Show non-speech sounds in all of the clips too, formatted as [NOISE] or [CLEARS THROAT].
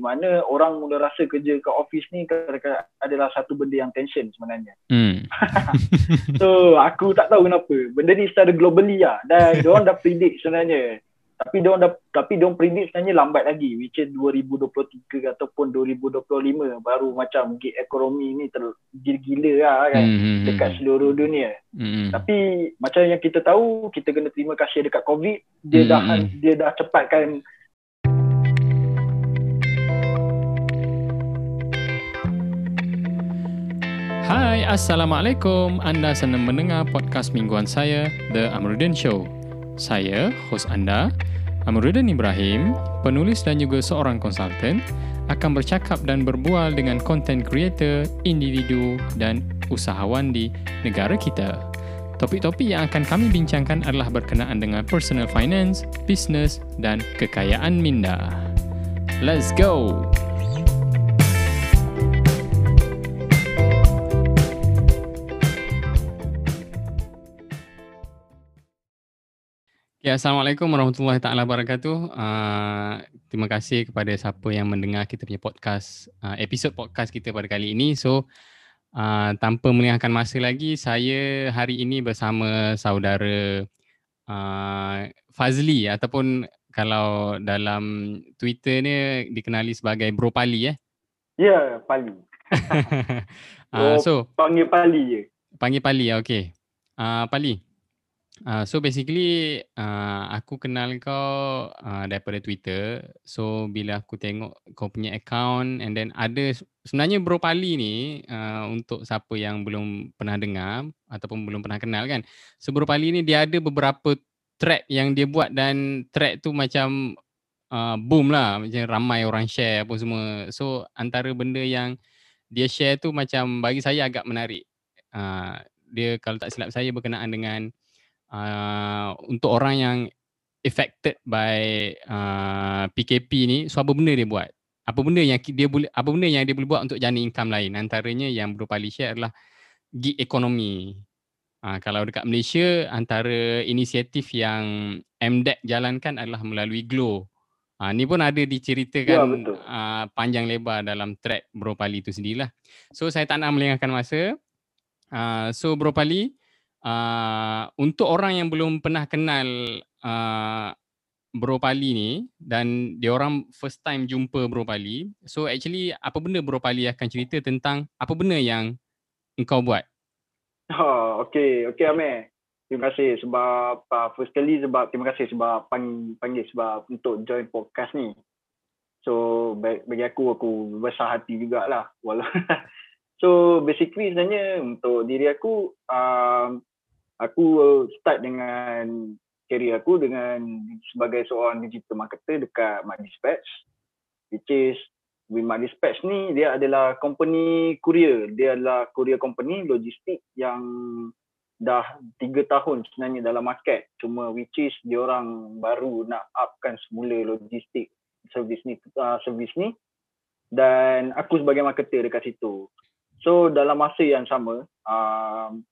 di mana orang mula rasa kerja kat office ni kadang-kadang adalah satu benda yang tension sebenarnya. Hmm. [LAUGHS] so aku tak tahu kenapa. Benda ni secara globally lah dan diorang dah predict sebenarnya. Tapi diorang dah tapi diorang predict sebenarnya lambat lagi which is 2023 ataupun 2025 baru macam gig ekonomi ni tergila-gila lah kan Hmm, hmm, dekat hmm. seluruh dunia. Hmm. Tapi macam yang kita tahu kita kena terima kasih dekat COVID dia Hmm, dah hmm. dia dah cepatkan Hai, Assalamualaikum. Anda sedang mendengar podcast mingguan saya, The Amruddin Show. Saya, host anda, Amruddin Ibrahim, penulis dan juga seorang konsultan, akan bercakap dan berbual dengan content creator, individu dan usahawan di negara kita. Topik-topik yang akan kami bincangkan adalah berkenaan dengan personal finance, business dan kekayaan minda. Let's go! Ya, Assalamualaikum warahmatullahi taala wabarakatuh. Uh, terima kasih kepada siapa yang mendengar kita punya podcast, uh, episod podcast kita pada kali ini. So, uh, tanpa melengahkan masa lagi, saya hari ini bersama saudara uh, Fazli ataupun kalau dalam Twitter ni dikenali sebagai Bro Pali eh. ya Pali. [LAUGHS] uh, so, Panggil Pali je. Panggil Pali ya, okey. Uh, Pali. Uh, so basically uh, aku kenal kau uh, daripada Twitter. So bila aku tengok kau punya account and then ada sebenarnya Bro Pali ni uh, untuk siapa yang belum pernah dengar ataupun belum pernah kenal kan. So Bro Pali ni dia ada beberapa track yang dia buat dan track tu macam uh, boom lah macam ramai orang share apa semua. So antara benda yang dia share tu macam bagi saya agak menarik. Uh, dia kalau tak silap saya berkenaan dengan uh, untuk orang yang affected by uh, PKP ni so apa benda dia buat apa benda yang dia boleh apa benda yang dia boleh buat untuk jana income lain antaranya yang Bro Pali share adalah gig ekonomi uh, kalau dekat Malaysia antara inisiatif yang MDEC jalankan adalah melalui Glow Uh, ni pun ada Ya, diceritakan betul. uh, panjang lebar dalam track Bro Pali tu sendirilah. So saya tak nak melengahkan masa. Uh, so Bro Pali, uh, untuk orang yang belum pernah kenal uh, Bro Pali ni dan dia orang first time jumpa Bro Pali. So actually apa benda Bro Pali akan cerita tentang apa benda yang engkau buat? Ha, okay, okay Amir. Terima kasih sebab uh, first kali sebab terima kasih sebab panggil, panggil sebab untuk join podcast ni. So bagi, aku aku besar hati jugalah walau [LAUGHS] So basically sebenarnya untuk diri aku um, aku start dengan career aku dengan sebagai seorang digital marketer dekat Mak Dispatch which is with Mak Dispatch ni dia adalah company courier. Dia adalah courier company logistik yang dah tiga tahun sebenarnya dalam market. Cuma which is dia orang baru nak upkan semula logistik servis ni uh, servis ni. Dan aku sebagai marketer dekat situ. So dalam masa yang sama um,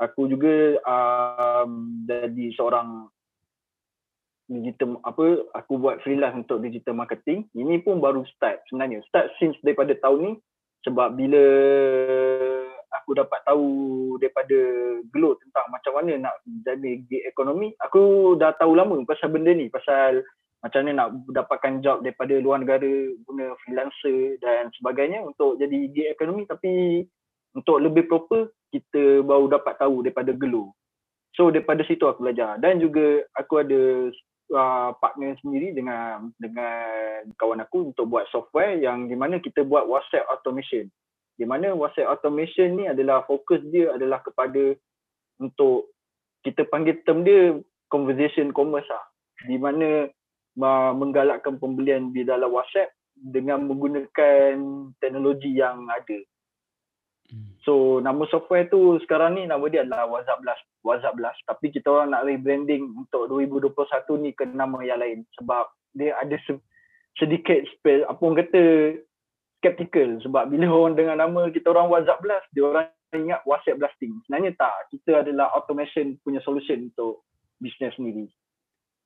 aku juga um, jadi seorang digital apa aku buat freelance untuk digital marketing. Ini pun baru start sebenarnya. Start since daripada tahun ni sebab bila aku dapat tahu daripada Glow tentang macam mana nak jadi gig ekonomi aku dah tahu lama pasal benda ni. Pasal macam mana nak dapatkan job daripada luar negara guna freelancer dan sebagainya untuk jadi gig ekonomi. Tapi untuk lebih proper kita baru dapat tahu daripada Glow so daripada situ aku belajar dan juga aku ada uh, partner sendiri dengan dengan kawan aku untuk buat software yang di mana kita buat WhatsApp automation. Di mana WhatsApp automation ni adalah fokus dia adalah kepada untuk kita panggil term dia conversation commerce lah. Di mana uh, menggalakkan pembelian di dalam WhatsApp dengan menggunakan teknologi yang ada. Hmm. So nama software tu sekarang ni nama dia adalah WhatsApp Blast. WhatsApp Blast. Tapi kita orang nak rebranding untuk 2021 ni ke nama yang lain sebab dia ada se- sedikit spell apa orang kata skeptical sebab bila orang dengar nama kita orang WhatsApp Blast dia orang ingat WhatsApp blasting. Sebenarnya tak. Kita adalah automation punya solution untuk bisnes sendiri.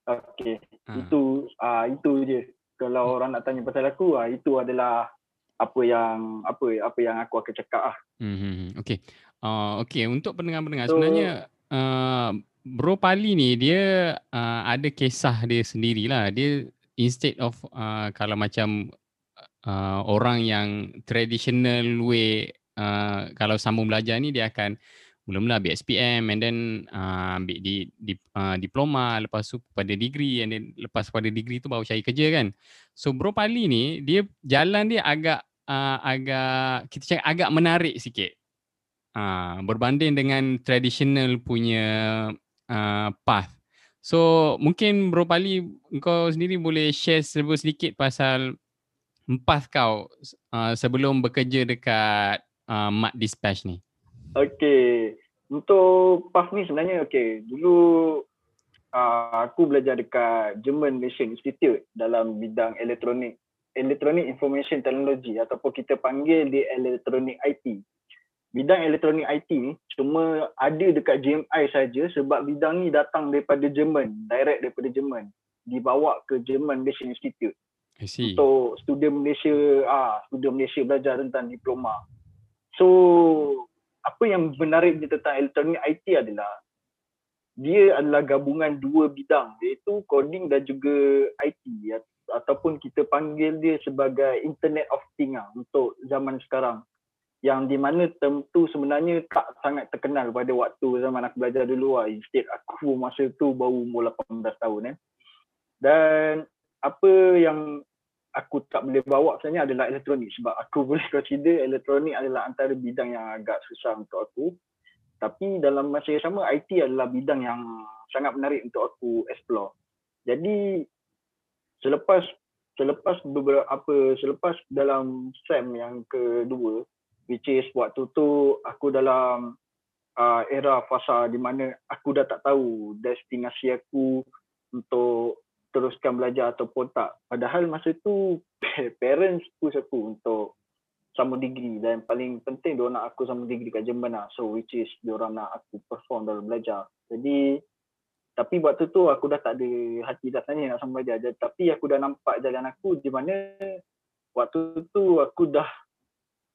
Okay. Ah. Itu ah itu je. kalau orang nak tanya pasal aku ah itu adalah apa yang apa apa yang aku akan cakap ah. Hmm, hmm, hmm. okey. Uh, okey untuk pendengar-pendengar So- sebenarnya uh, Bro Pali ni dia uh, ada kisah dia sendirilah. Dia instead of uh, kalau macam uh, orang yang traditional way uh, kalau sambung belajar ni dia akan mula-mula ambil SPM and then uh, ambil di, di uh, diploma lepas tu pada degree and then lepas pada degree tu baru cari kerja kan. So Bro Pali ni dia jalan dia agak uh, agak kita cakap agak menarik sikit. Uh, berbanding dengan traditional punya uh, path. So mungkin Bro Pali kau sendiri boleh share sedikit pasal path kau uh, sebelum bekerja dekat uh, Mat Dispatch ni. Okey. Untuk PAF ni sebenarnya okey. Dulu uh, aku belajar dekat German Malaysian Institute dalam bidang elektronik Electronic Information Technology ataupun kita panggil dia Electronic IT. Bidang elektronik IT ni cuma ada dekat GMI saja sebab bidang ni datang daripada Jerman, direct daripada Jerman. Dibawa ke German Malaysian Institute I see. untuk student Malaysia ah student Malaysia belajar tentang diploma. So apa yang menarik dia tentang elektronik IT adalah dia adalah gabungan dua bidang iaitu coding dan juga IT ataupun kita panggil dia sebagai Internet of Things lah untuk zaman sekarang yang di mana term tu sebenarnya tak sangat terkenal pada waktu zaman aku belajar dulu lah. Instead aku masa tu baru umur 18 tahun eh. Dan apa yang aku tak boleh bawa sebenarnya adalah elektronik sebab aku boleh consider elektronik adalah antara bidang yang agak susah untuk aku. Tapi dalam masa yang sama IT adalah bidang yang sangat menarik untuk aku explore. Jadi selepas selepas beberapa apa selepas dalam SEM yang kedua which is waktu tu aku dalam uh, era fasa di mana aku dah tak tahu destinasi aku untuk teruskan belajar ataupun tak. Padahal masa tu parents push aku untuk sama degree dan paling penting dia nak aku sama degree kat Jerman lah. So which is dia orang nak aku perform dalam belajar. Jadi tapi waktu tu aku dah tak ada hati rasanya nak sama belajar. Tapi aku dah nampak jalan aku di mana waktu tu aku dah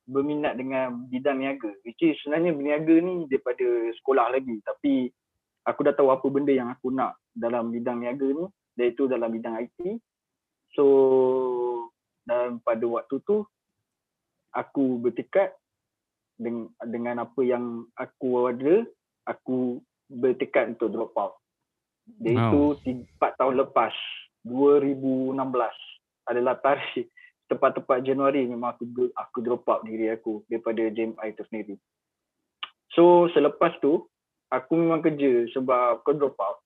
berminat dengan bidang niaga. Which is sebenarnya berniaga ni daripada sekolah lagi. Tapi aku dah tahu apa benda yang aku nak dalam bidang niaga ni iaitu dalam bidang IT. So dan pada waktu tu aku bertekad dengan, dengan apa yang aku ada, aku bertekad untuk drop out. Iaitu Wow. 4 tahun lepas, 2016 adalah tarikh [LAUGHS] tepat-tepat Januari memang aku aku drop out diri aku daripada JMI itu sendiri. So selepas tu aku memang kerja sebab kau drop out.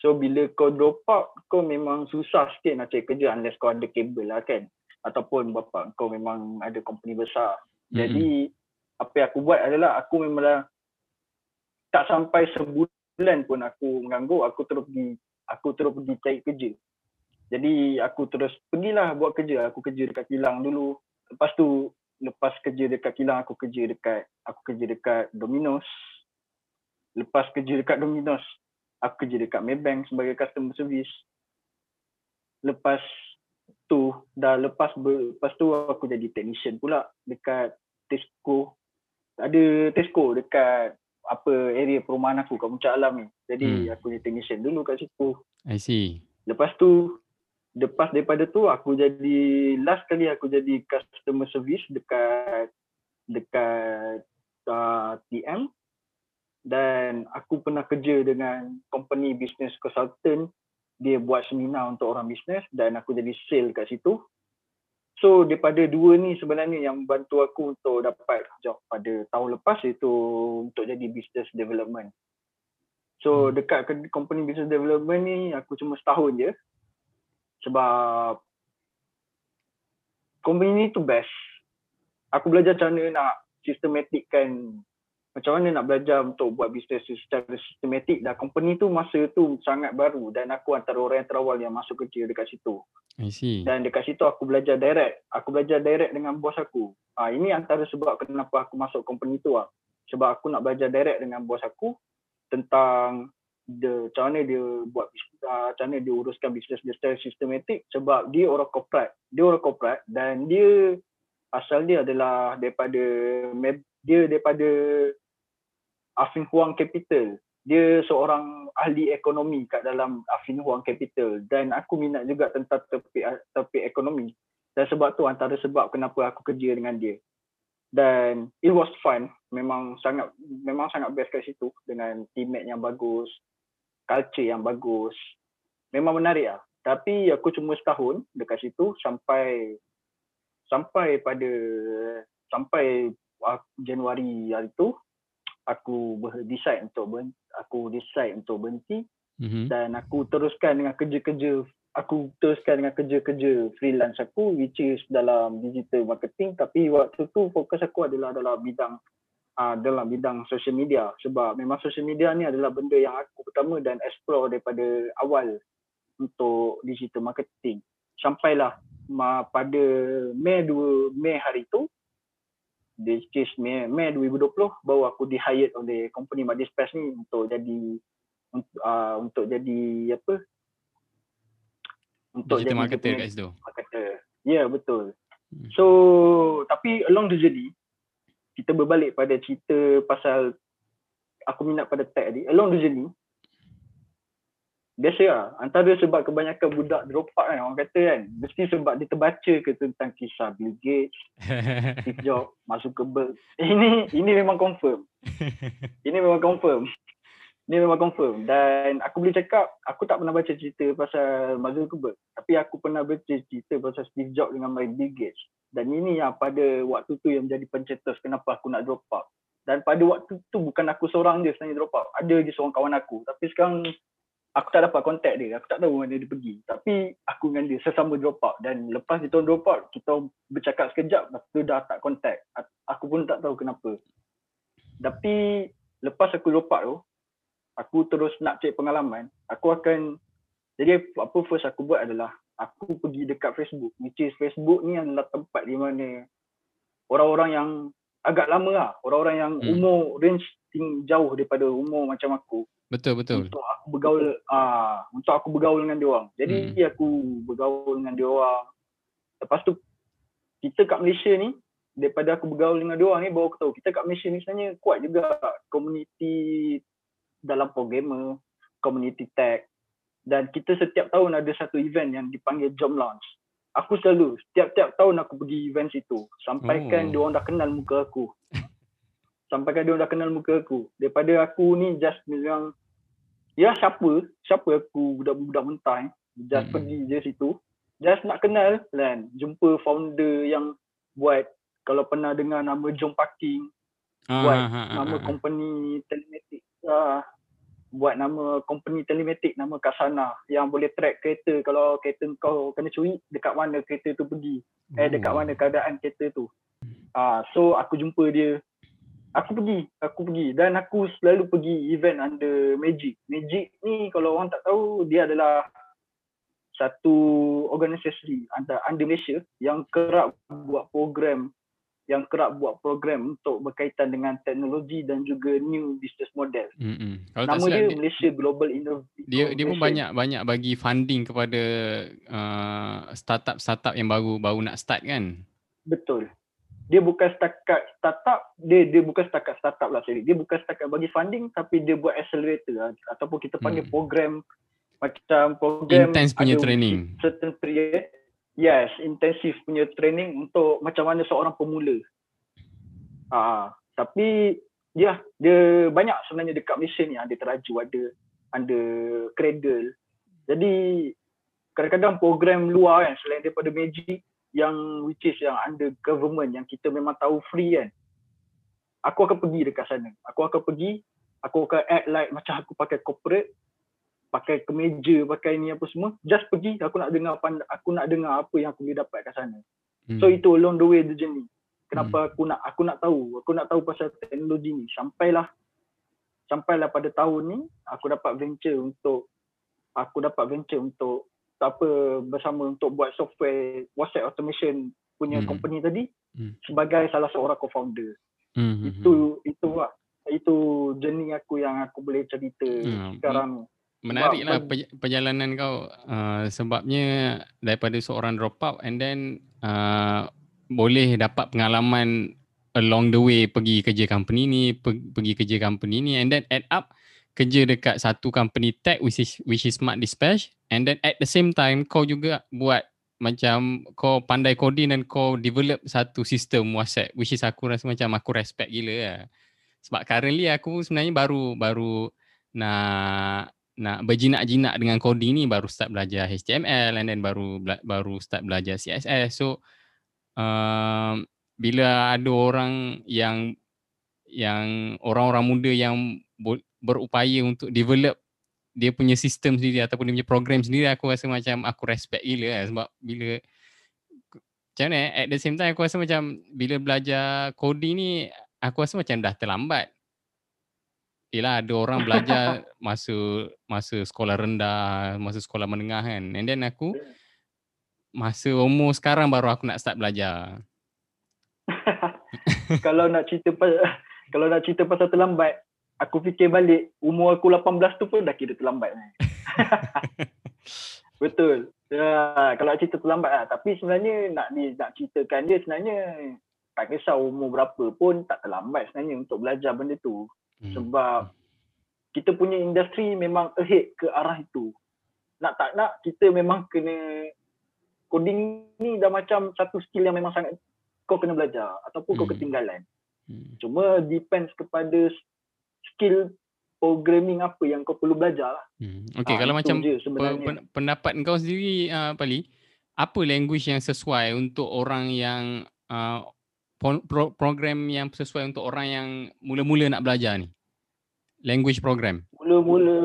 So bila kau drop out kau memang susah sikit nak cari kerja unless kau ada kabel lah kan. Ataupun bapak kau memang ada company besar. Jadi apa yang aku buat adalah aku memang dah tak sampai sebulan pun aku menganggur, aku terus pergi aku terus pergi cari kerja. Jadi aku terus pergilah buat kerja. Aku kerja dekat kilang dulu. Lepas tu lepas kerja dekat kilang aku kerja dekat aku kerja dekat Domino's. Lepas kerja dekat Domino's, aku kerja dekat Maybank sebagai customer service. Lepas tu dah lepas ber, lepas tu aku jadi technician pula dekat Tesco. Ada Tesco dekat apa area perumahan aku kat Puncak Alam ni. Jadi Hmm. aku jadi technician dulu kat situ. I see. Lepas tu lepas daripada tu aku jadi last kali aku jadi customer service dekat dekat uh, TM dan aku pernah kerja dengan company business consultant dia buat seminar untuk orang bisnes dan aku jadi sale kat situ. So daripada dua ni sebenarnya yang bantu aku untuk dapat job pada tahun lepas itu untuk jadi business development. So Hmm. dekat company business development ni aku cuma setahun je sebab company ni tu best. Aku belajar macam mana nak sistematikkan macam mana nak belajar untuk buat bisnes secara sistematik dan company tu masa tu sangat baru dan aku antara orang yang terawal yang masuk kerja dekat situ. I see. Dan dekat situ aku belajar direct. Aku belajar direct dengan bos aku. Ha, ini antara sebab kenapa aku masuk company tu lah. Sebab aku nak belajar direct dengan bos aku tentang dia macam mana dia buat uh, macam mana dia uruskan bisnes dia secara sistematik sebab dia orang corporate dia orang corporate dan dia asal dia adalah daripada dia daripada Afin Huang Capital. Dia seorang ahli ekonomi kat dalam Afin Huang Capital. Dan aku minat juga tentang topik topik ekonomi. Dan sebab tu antara sebab kenapa aku kerja dengan dia. Dan it was fun. Memang sangat memang sangat best kat situ. Dengan teammate yang bagus culture yang bagus. Memang menarik lah. Tapi aku cuma setahun dekat situ sampai sampai pada sampai Januari hari tu aku decide untuk ber, aku decide untuk berhenti mm-hmm. dan aku teruskan dengan kerja-kerja aku teruskan dengan kerja-kerja freelance aku which is dalam digital marketing. Tapi waktu tu fokus aku adalah dalam bidang uh, dalam bidang social media. Sebab memang social media ni adalah benda yang aku pertama dan explore daripada awal untuk digital marketing. Sampailah ma, pada Mei 2 Mei hari tu which is Mei, Mei 2020 baru aku di hired oleh company Madis Press ni untuk jadi untuk, uh, untuk jadi apa untuk Digital jadi marketer kat situ. Marketer. Ya, yeah, betul. Hmm. So, tapi along the journey, kita berbalik pada cerita pasal aku minat pada tech tadi. Along the journey, biasa lah. Antara sebab kebanyakan budak drop out kan, orang kata kan, mesti sebab dia terbaca ke tentang kisah Bill Gates, [LAUGHS] Steve Jobs, masuk ke. Ini, ini memang confirm. [LAUGHS] Ini memang confirm. Ni memang confirm dan aku boleh cakap aku tak pernah baca cerita pasal Mark Zuckerberg tapi aku pernah baca cerita pasal Steve Jobs dengan Bill Gates dan ini yang pada waktu tu yang menjadi pencetus kenapa aku nak drop out dan pada waktu tu bukan aku seorang je sebenarnya drop out ada lagi seorang kawan aku tapi sekarang aku tak dapat kontak dia. Aku tak tahu mana dia pergi. Tapi aku dengan dia sesama drop out. Dan lepas kita drop out kita bercakap sekejap lepas tu dah tak kontak aku pun tak tahu kenapa. Tapi lepas aku drop out tu aku terus nak cek pengalaman, aku akan jadi apa first aku buat adalah aku pergi dekat Facebook. Which is Facebook ni adalah tempat di mana orang-orang yang agak lama lah, orang-orang yang hmm. umur range jauh daripada umur macam aku. Betul betul. Untuk aku bergaul ah uh, untuk aku bergaul dengan dia orang. Jadi hmm. aku bergaul dengan dia orang. Lepas tu kita kat Malaysia ni daripada aku bergaul dengan dia orang ni baru aku tahu kita kat Malaysia ni sebenarnya kuat juga community dalam programmer, community tech dan kita setiap tahun ada satu event yang dipanggil Job Launch. Aku selalu setiap-tiap tahun aku pergi event situ sampaikan oh. dia orang dah kenal muka aku. Sampaikan dia orang dah kenal muka aku. Daripada aku ni just bilang ya siapa? Siapa aku budak-budak mentai just hmm. pergi je situ. Just nak kenal kan, jumpa founder yang buat. Kalau pernah dengar nama John Parking ah, buat ah, ah, nama ah, company telematic. Uh, buat nama company telematik nama Kasana yang boleh track kereta. Kalau kereta kau kena curi dekat mana kereta tu pergi? Eh dekat mana keadaan kereta tu? Uh, so aku jumpa dia aku pergi aku pergi dan aku selalu pergi event under Magic Magic ni kalau orang tak tahu dia adalah satu organisasi under, under Malaysia yang kerap buat program yang kerap buat program untuk berkaitan dengan teknologi dan juga new business model. Mm-hmm. Kalau Nama dia, dia Malaysia Global Innovation. Dia dia pun banyak banyak bagi funding kepada uh, startup-startup yang baru baru nak start kan? Betul. Dia bukan setakat startup, dia dia bukan setakat startup lah sorry. Dia bukan setakat bagi funding tapi dia buat accelerator lah. ataupun kita panggil mm. program macam program intense punya training. Certain period yes intensif punya training untuk macam mana seorang pemula uh, tapi ya yeah, dia banyak sebenarnya dekat Malaysia ni ada teraju ada ada cradle jadi kadang-kadang program luar kan selain daripada magic yang which is yang under government yang kita memang tahu free kan aku akan pergi dekat sana aku akan pergi aku akan act like macam aku pakai corporate pakai kemeja, pakai ni apa semua, just pergi aku nak dengar aku nak dengar apa yang aku boleh dapat kat sana. Hmm. So itu along the way the journey. Kenapa hmm. aku nak aku nak tahu, aku nak tahu pasal teknologi ni. Sampailah sampailah pada tahun ni aku dapat venture untuk aku dapat venture untuk apa bersama untuk buat software WhatsApp automation punya hmm. company tadi hmm. sebagai salah seorang co-founder. Hmm. hmm itu hmm. itu lah itu journey aku yang aku boleh cerita Hmm, sekarang. Menariklah perj- perjalanan kau uh, sebabnya daripada seorang drop out and then uh, boleh dapat pengalaman along the way pergi kerja company ni, pe- pergi kerja company ni and then add up kerja dekat satu company tech which is which is Smart Dispatch and then at the same time kau juga buat macam kau pandai coding dan kau develop satu sistem WhatsApp which is aku rasa macam aku respect gila lah. Sebab currently aku sebenarnya baru baru nak nak berjinak-jinak dengan coding ni baru start belajar HTML and then baru baru start belajar CSS. So um, bila ada orang yang yang orang-orang muda yang berupaya untuk develop dia punya sistem sendiri ataupun dia punya program sendiri aku rasa macam aku respect gila lah sebab bila macam mana eh, at the same time aku rasa macam bila belajar coding ni aku rasa macam dah terlambat Yelah ada orang belajar [LAUGHS] masa masa sekolah rendah, masa sekolah menengah kan. And then aku masa umur sekarang baru aku nak start belajar. [LAUGHS] kalau nak cerita pasal [LAUGHS] kalau nak cerita pasal terlambat, aku fikir balik umur aku 18 tu pun dah kira terlambat. ni. [LAUGHS] Betul. Ya, kalau cerita terlambat lah. Tapi sebenarnya nak ni nak ceritakan dia sebenarnya tak kisah umur berapa pun tak terlambat sebenarnya untuk belajar benda tu. Hmm. Sebab kita punya industri memang ahead ke arah itu. Nak tak nak kita memang kena coding ni dah macam satu skill yang memang sangat kau kena belajar ataupun kau Hmm. ketinggalan. Hmm. Cuma depends kepada skill programming apa yang kau perlu belajar lah. Hmm. Okay, Ah, kalau macam pe- pendapat kau sendiri uh, Pali, apa language yang sesuai untuk orang yang uh, pro- pro- program yang sesuai untuk orang yang mula-mula nak belajar ni? Language program. Mula-mula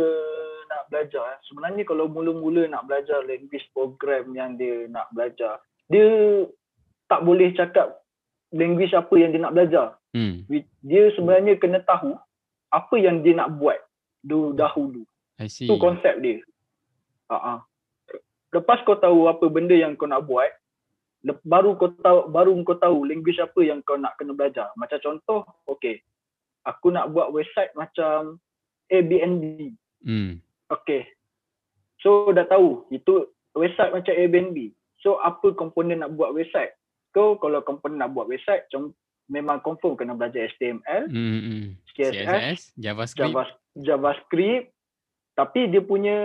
nak belajar, eh, sebenarnya kalau mula-mula nak belajar language program yang dia nak belajar, dia tak boleh cakap language apa yang dia nak belajar. Hmm. Dia sebenarnya kena tahu apa yang dia nak buat du- dahulu. I see. Tu konsep dia. Uh-huh. Lepas kau tahu apa benda yang kau nak buat, baru kau tahu baru kau tahu language apa yang kau nak kena belajar. Macam contoh, okay, aku nak buat website macam Airbnb. Hmm. Okay. So dah tahu itu website macam Airbnb. So apa komponen nak buat website? Kau kalau komponen nak buat website, memang confirm kena belajar HTML, Hmm. CSS, CSS, JavaScript. Java, JavaScript. Tapi dia punya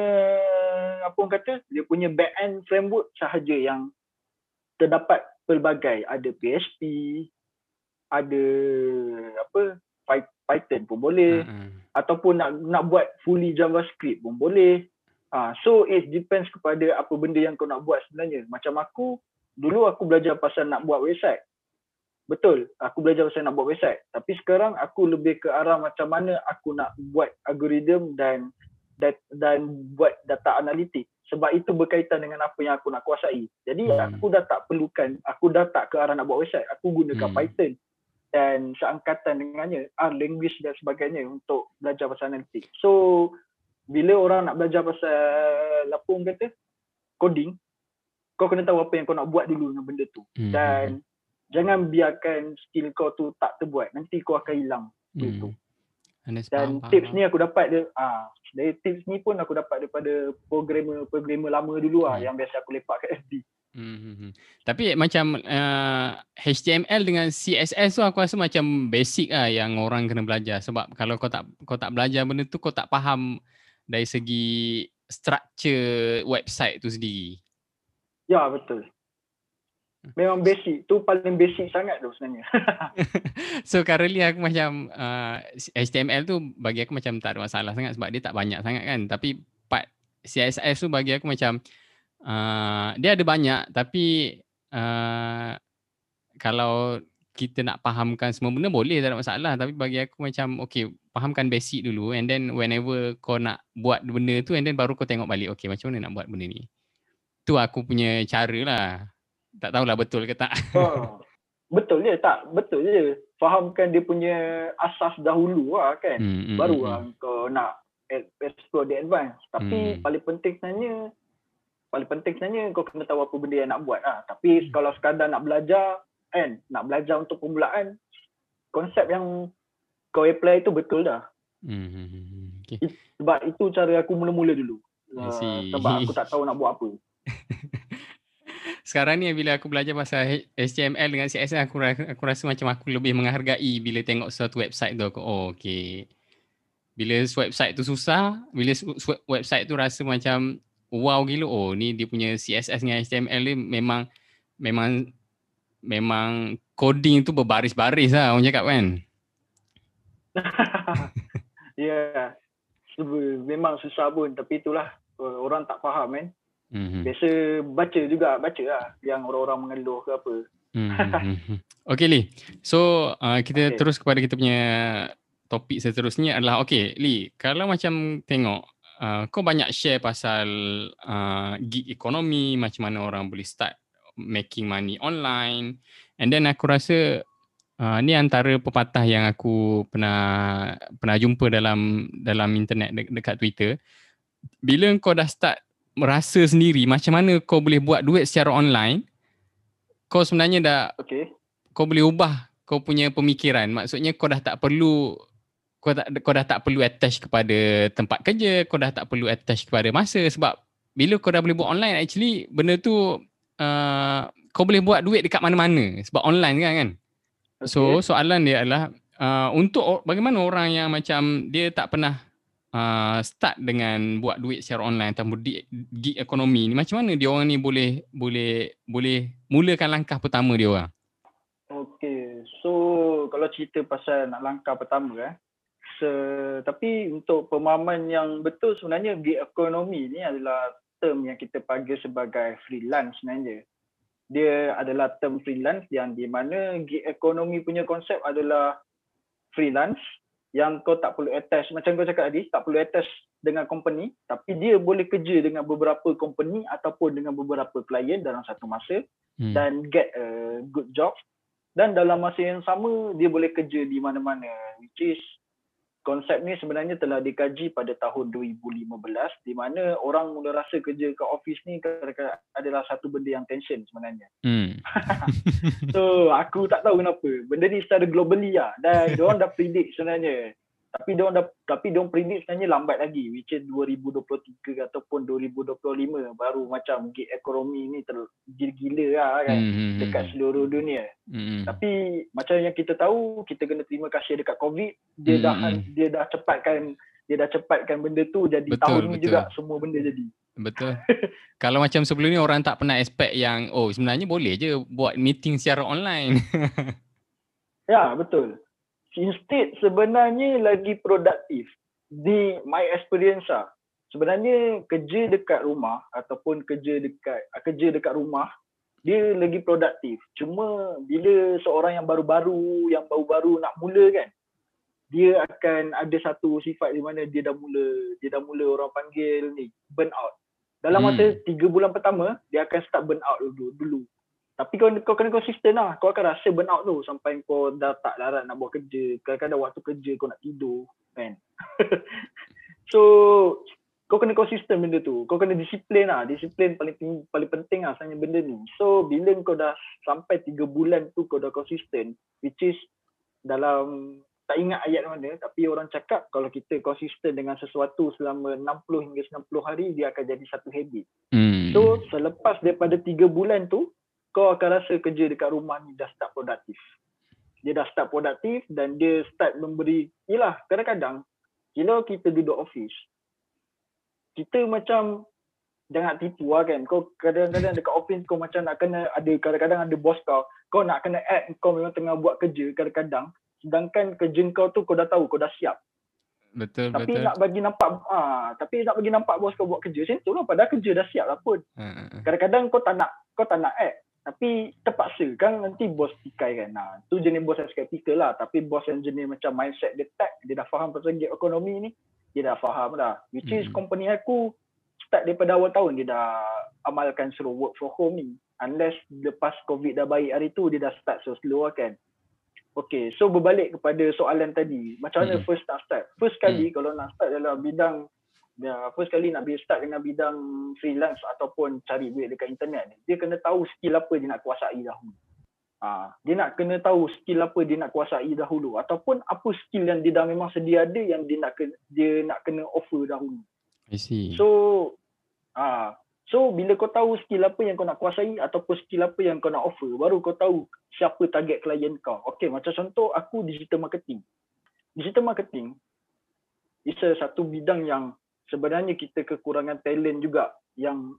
apa orang kata dia punya back end framework sahaja yang terdapat pelbagai. Ada PHP ada apa Py- Python pun boleh. Ha. ataupun nak nak buat fully JavaScript pun boleh. Ah so it depends kepada apa benda yang kau nak buat sebenarnya. Macam aku dulu aku belajar pasal nak buat website Betul, aku belajar pasal nak buat website. Tapi sekarang aku lebih ke arah macam mana aku nak buat algoritma dan dan, dan buat data analitik. Sebab itu berkaitan dengan apa yang aku nak kuasai. Jadi Hmm. aku dah tak perlukan, aku dah tak ke arah nak buat website. Aku gunakan Hmm. Python dan seangkatan dengannya, R language dan sebagainya untuk belajar pasal analitik. So, bila orang nak belajar pasal apa orang kata, coding, kau kena tahu apa yang kau nak buat dulu dengan benda tu Hmm, dan jangan biarkan skill kau tu tak terbuat nanti kau akan hilang hmm, tu. Understand, dan faham, tips faham. ni aku dapat dia ah dari tips ni pun aku dapat daripada programmer-programmer lama dulu ah Hmm. yang biasa aku lepak kat FB Hmm, hmm, hmm. Tapi macam uh, HTML dengan CSS tu aku rasa macam basic lah yang orang kena belajar sebab kalau kau tak kau tak belajar benda tu kau tak faham dari segi structure website tu sendiri. ya betul memang basic tu paling basic sangat tu sebenarnya. [LAUGHS] [LAUGHS] So currently aku macam uh, HTML tu bagi aku macam tak ada masalah sangat sebab dia tak banyak sangat kan. Tapi part CSS tu bagi aku macam uh, dia ada banyak tapi uh, kalau kita nak fahamkan semua benda boleh tak ada masalah. Tapi bagi aku macam okay fahamkan basic dulu and then whenever kau nak buat benda tu and then baru kau tengok balik okay macam mana nak buat benda ni? Tu aku punya cara lah tak tahulah betul ke tak oh. betul je tak betul je fahamkan dia punya asas dahulu lah kan Hmm, hmm, baru hmm, lah kau nak explore the advance. Tapi Hmm. paling penting sebenarnya paling penting sebenarnya kau kena tahu apa benda yang nak buat lah. Tapi Hmm. kalau sekadar nak belajar kan, nak belajar untuk permulaan, konsep yang kau apply tu betul dah. Hmm. hmm, hmm, hmm. Okay. Sebab itu cara aku mula-mula dulu. Uh, sebab aku tak tahu nak buat apa. [LAUGHS] Sekarang ni bila aku belajar pasal HTML dengan CSS aku aku rasa macam aku lebih menghargai bila tengok suatu website tu aku oh okey. Bila website tu susah, bila website tu rasa macam wow gila oh ni dia punya CSS dengan HTML ni memang memang memang coding tu berbaris-baris lah orang cakap kan. [LAUGHS] Ya. Yeah. Memang susah pun tapi itulah orang tak faham kan. Mhm. Biasa baca juga, baca lah yang orang-orang mengeluh ke apa. [LAUGHS] Hmm, hmm, hmm, hmm. Okay Lee. So uh, kita Okay. terus kepada kita punya topik seterusnya adalah okay Lee, kalau macam tengok uh, kau banyak share pasal uh, gig ekonomi, macam mana orang boleh start making money online and then aku rasa uh, ni antara pepatah yang aku pernah pernah jumpa dalam dalam internet de- dekat Twitter. Bila kau dah start merasa sendiri macam mana kau boleh buat duit secara online, kau sebenarnya dah Okay. kau boleh ubah kau punya pemikiran. Maksudnya kau dah tak perlu kau tak kau dah tak perlu attach kepada tempat kerja, kau dah tak perlu attach kepada masa sebab bila kau dah boleh buat online actually benda tu uh, kau boleh buat duit dekat mana-mana sebab online kan kan. So soalan dia adalah uh, untuk bagaimana orang yang macam dia tak pernah uh, start dengan buat duit secara online atau di gig ekonomi ni macam mana dia orang ni boleh boleh boleh mulakan langkah pertama dia orang. Okay, so kalau cerita pasal nak langkah pertama eh, se, tapi untuk pemahaman yang betul sebenarnya gig ekonomi ni adalah term yang kita panggil sebagai freelance sebenarnya. Dia adalah term freelance yang di mana gig ekonomi punya konsep adalah freelance yang kau tak perlu attach macam kau cakap tadi tak perlu attach dengan company tapi dia boleh kerja dengan beberapa company ataupun dengan beberapa klien dalam satu masa Hmm. dan get a good job dan dalam masa yang sama dia boleh kerja di mana-mana which is konsep ni sebenarnya telah dikaji pada tahun 2015 di mana orang mula rasa kerja kat office ni adalah satu benda yang tension sebenarnya. Hmm. [LAUGHS] So aku tak tahu kenapa. Benda ni secara globally lah dan diorang dah predict sebenarnya. Tapi diorang dah tapi diorang predict sebenarnya lambat lagi which is 2023 ataupun 2025 baru macam gig ekonomi ni tergila-gila lah kan Hmm. dekat seluruh dunia. Hmm. Tapi macam yang kita tahu, kita kena terima kasih dekat COVID, dia Hmm, dah hmm. dia dah cepatkan dia dah cepatkan benda tu jadi Betul, tahun ni betul. juga semua benda jadi. Betul. [LAUGHS] Kalau macam sebelum ni orang tak pernah expect yang oh sebenarnya boleh je buat meeting secara online. [LAUGHS] Ya, betul. Instead sebenarnya lagi produktif di my experience lah. Sebenarnya kerja dekat rumah ataupun kerja dekat ah, kerja dekat rumah dia lagi produktif. Cuma bila seorang yang baru-baru, yang baru-baru nak mula kan, dia akan ada satu sifat di mana dia dah mula, dia dah mula orang panggil ni, burn out. Dalam Hmm. masa tiga bulan pertama, dia akan start burn out dulu. dulu. Tapi kau, kau kena konsisten lah. Kau akan rasa burn out tu sampai kau dah tak larat nak buat kerja. Kadang-kadang waktu kerja kau nak tidur kan. [LAUGHS] so kau kena konsisten benda tu. Kau kena disiplin lah. Disiplin paling tinggi, paling penting lah sebenarnya benda ni. So bila kau dah sampai tiga bulan tu kau dah konsisten which is dalam tak ingat ayat mana tapi orang cakap kalau kita konsisten dengan sesuatu selama 60 hingga 90 hari dia akan jadi satu habit. Hmm. So selepas daripada tiga bulan tu kau akan rasa kerja dekat rumah ni dah start produktif. Dia dah start produktif dan dia start memberi, yelah kadang-kadang bila kita duduk office, kita macam jangan tipu lah kan. Kau kadang-kadang dekat office kau macam nak kena ada kadang-kadang ada bos kau, kau nak kena add kau memang tengah buat kerja kadang-kadang sedangkan kerja kau tu kau dah tahu, kau dah siap. betul Tapi betul. nak bagi nampak ah tapi nak bagi nampak bos kau buat kerja macam tu lah padahal kerja dah siap lah pun. Ha, ha. kadang-kadang kau tak nak kau tak nak act tapi terpaksa kan nanti bos tikai kan nah tu jenis bos yang skeptikal lah tapi bos yang jenis macam mindset dia tech dia dah faham pasal gig ekonomi ni dia dah faham dah which is Hmm. company aku start daripada awal tahun dia dah amalkan suruh work from home ni unless lepas covid dah baik hari tu dia dah start so slow lah kan Okay, so berbalik kepada soalan tadi. Macam mana Hmm. first nak start? First kali kalau nak start dalam bidang Ya, first kali nak start dengan bidang freelance ataupun cari duit dekat internet dia kena tahu skill apa dia nak kuasai dahulu. Ah, dia nak kena tahu skill apa dia nak kuasai dahulu ataupun apa skill yang dia dah memang sedia ada yang dia nak kena, dia nak kena offer dahulu. I see. So ah so bila kau tahu skill apa yang kau nak kuasai ataupun skill apa yang kau nak offer baru kau tahu siapa target klien kau. Okay macam contoh aku digital marketing. Digital marketing is a satu bidang yang sebenarnya kita kekurangan talent juga yang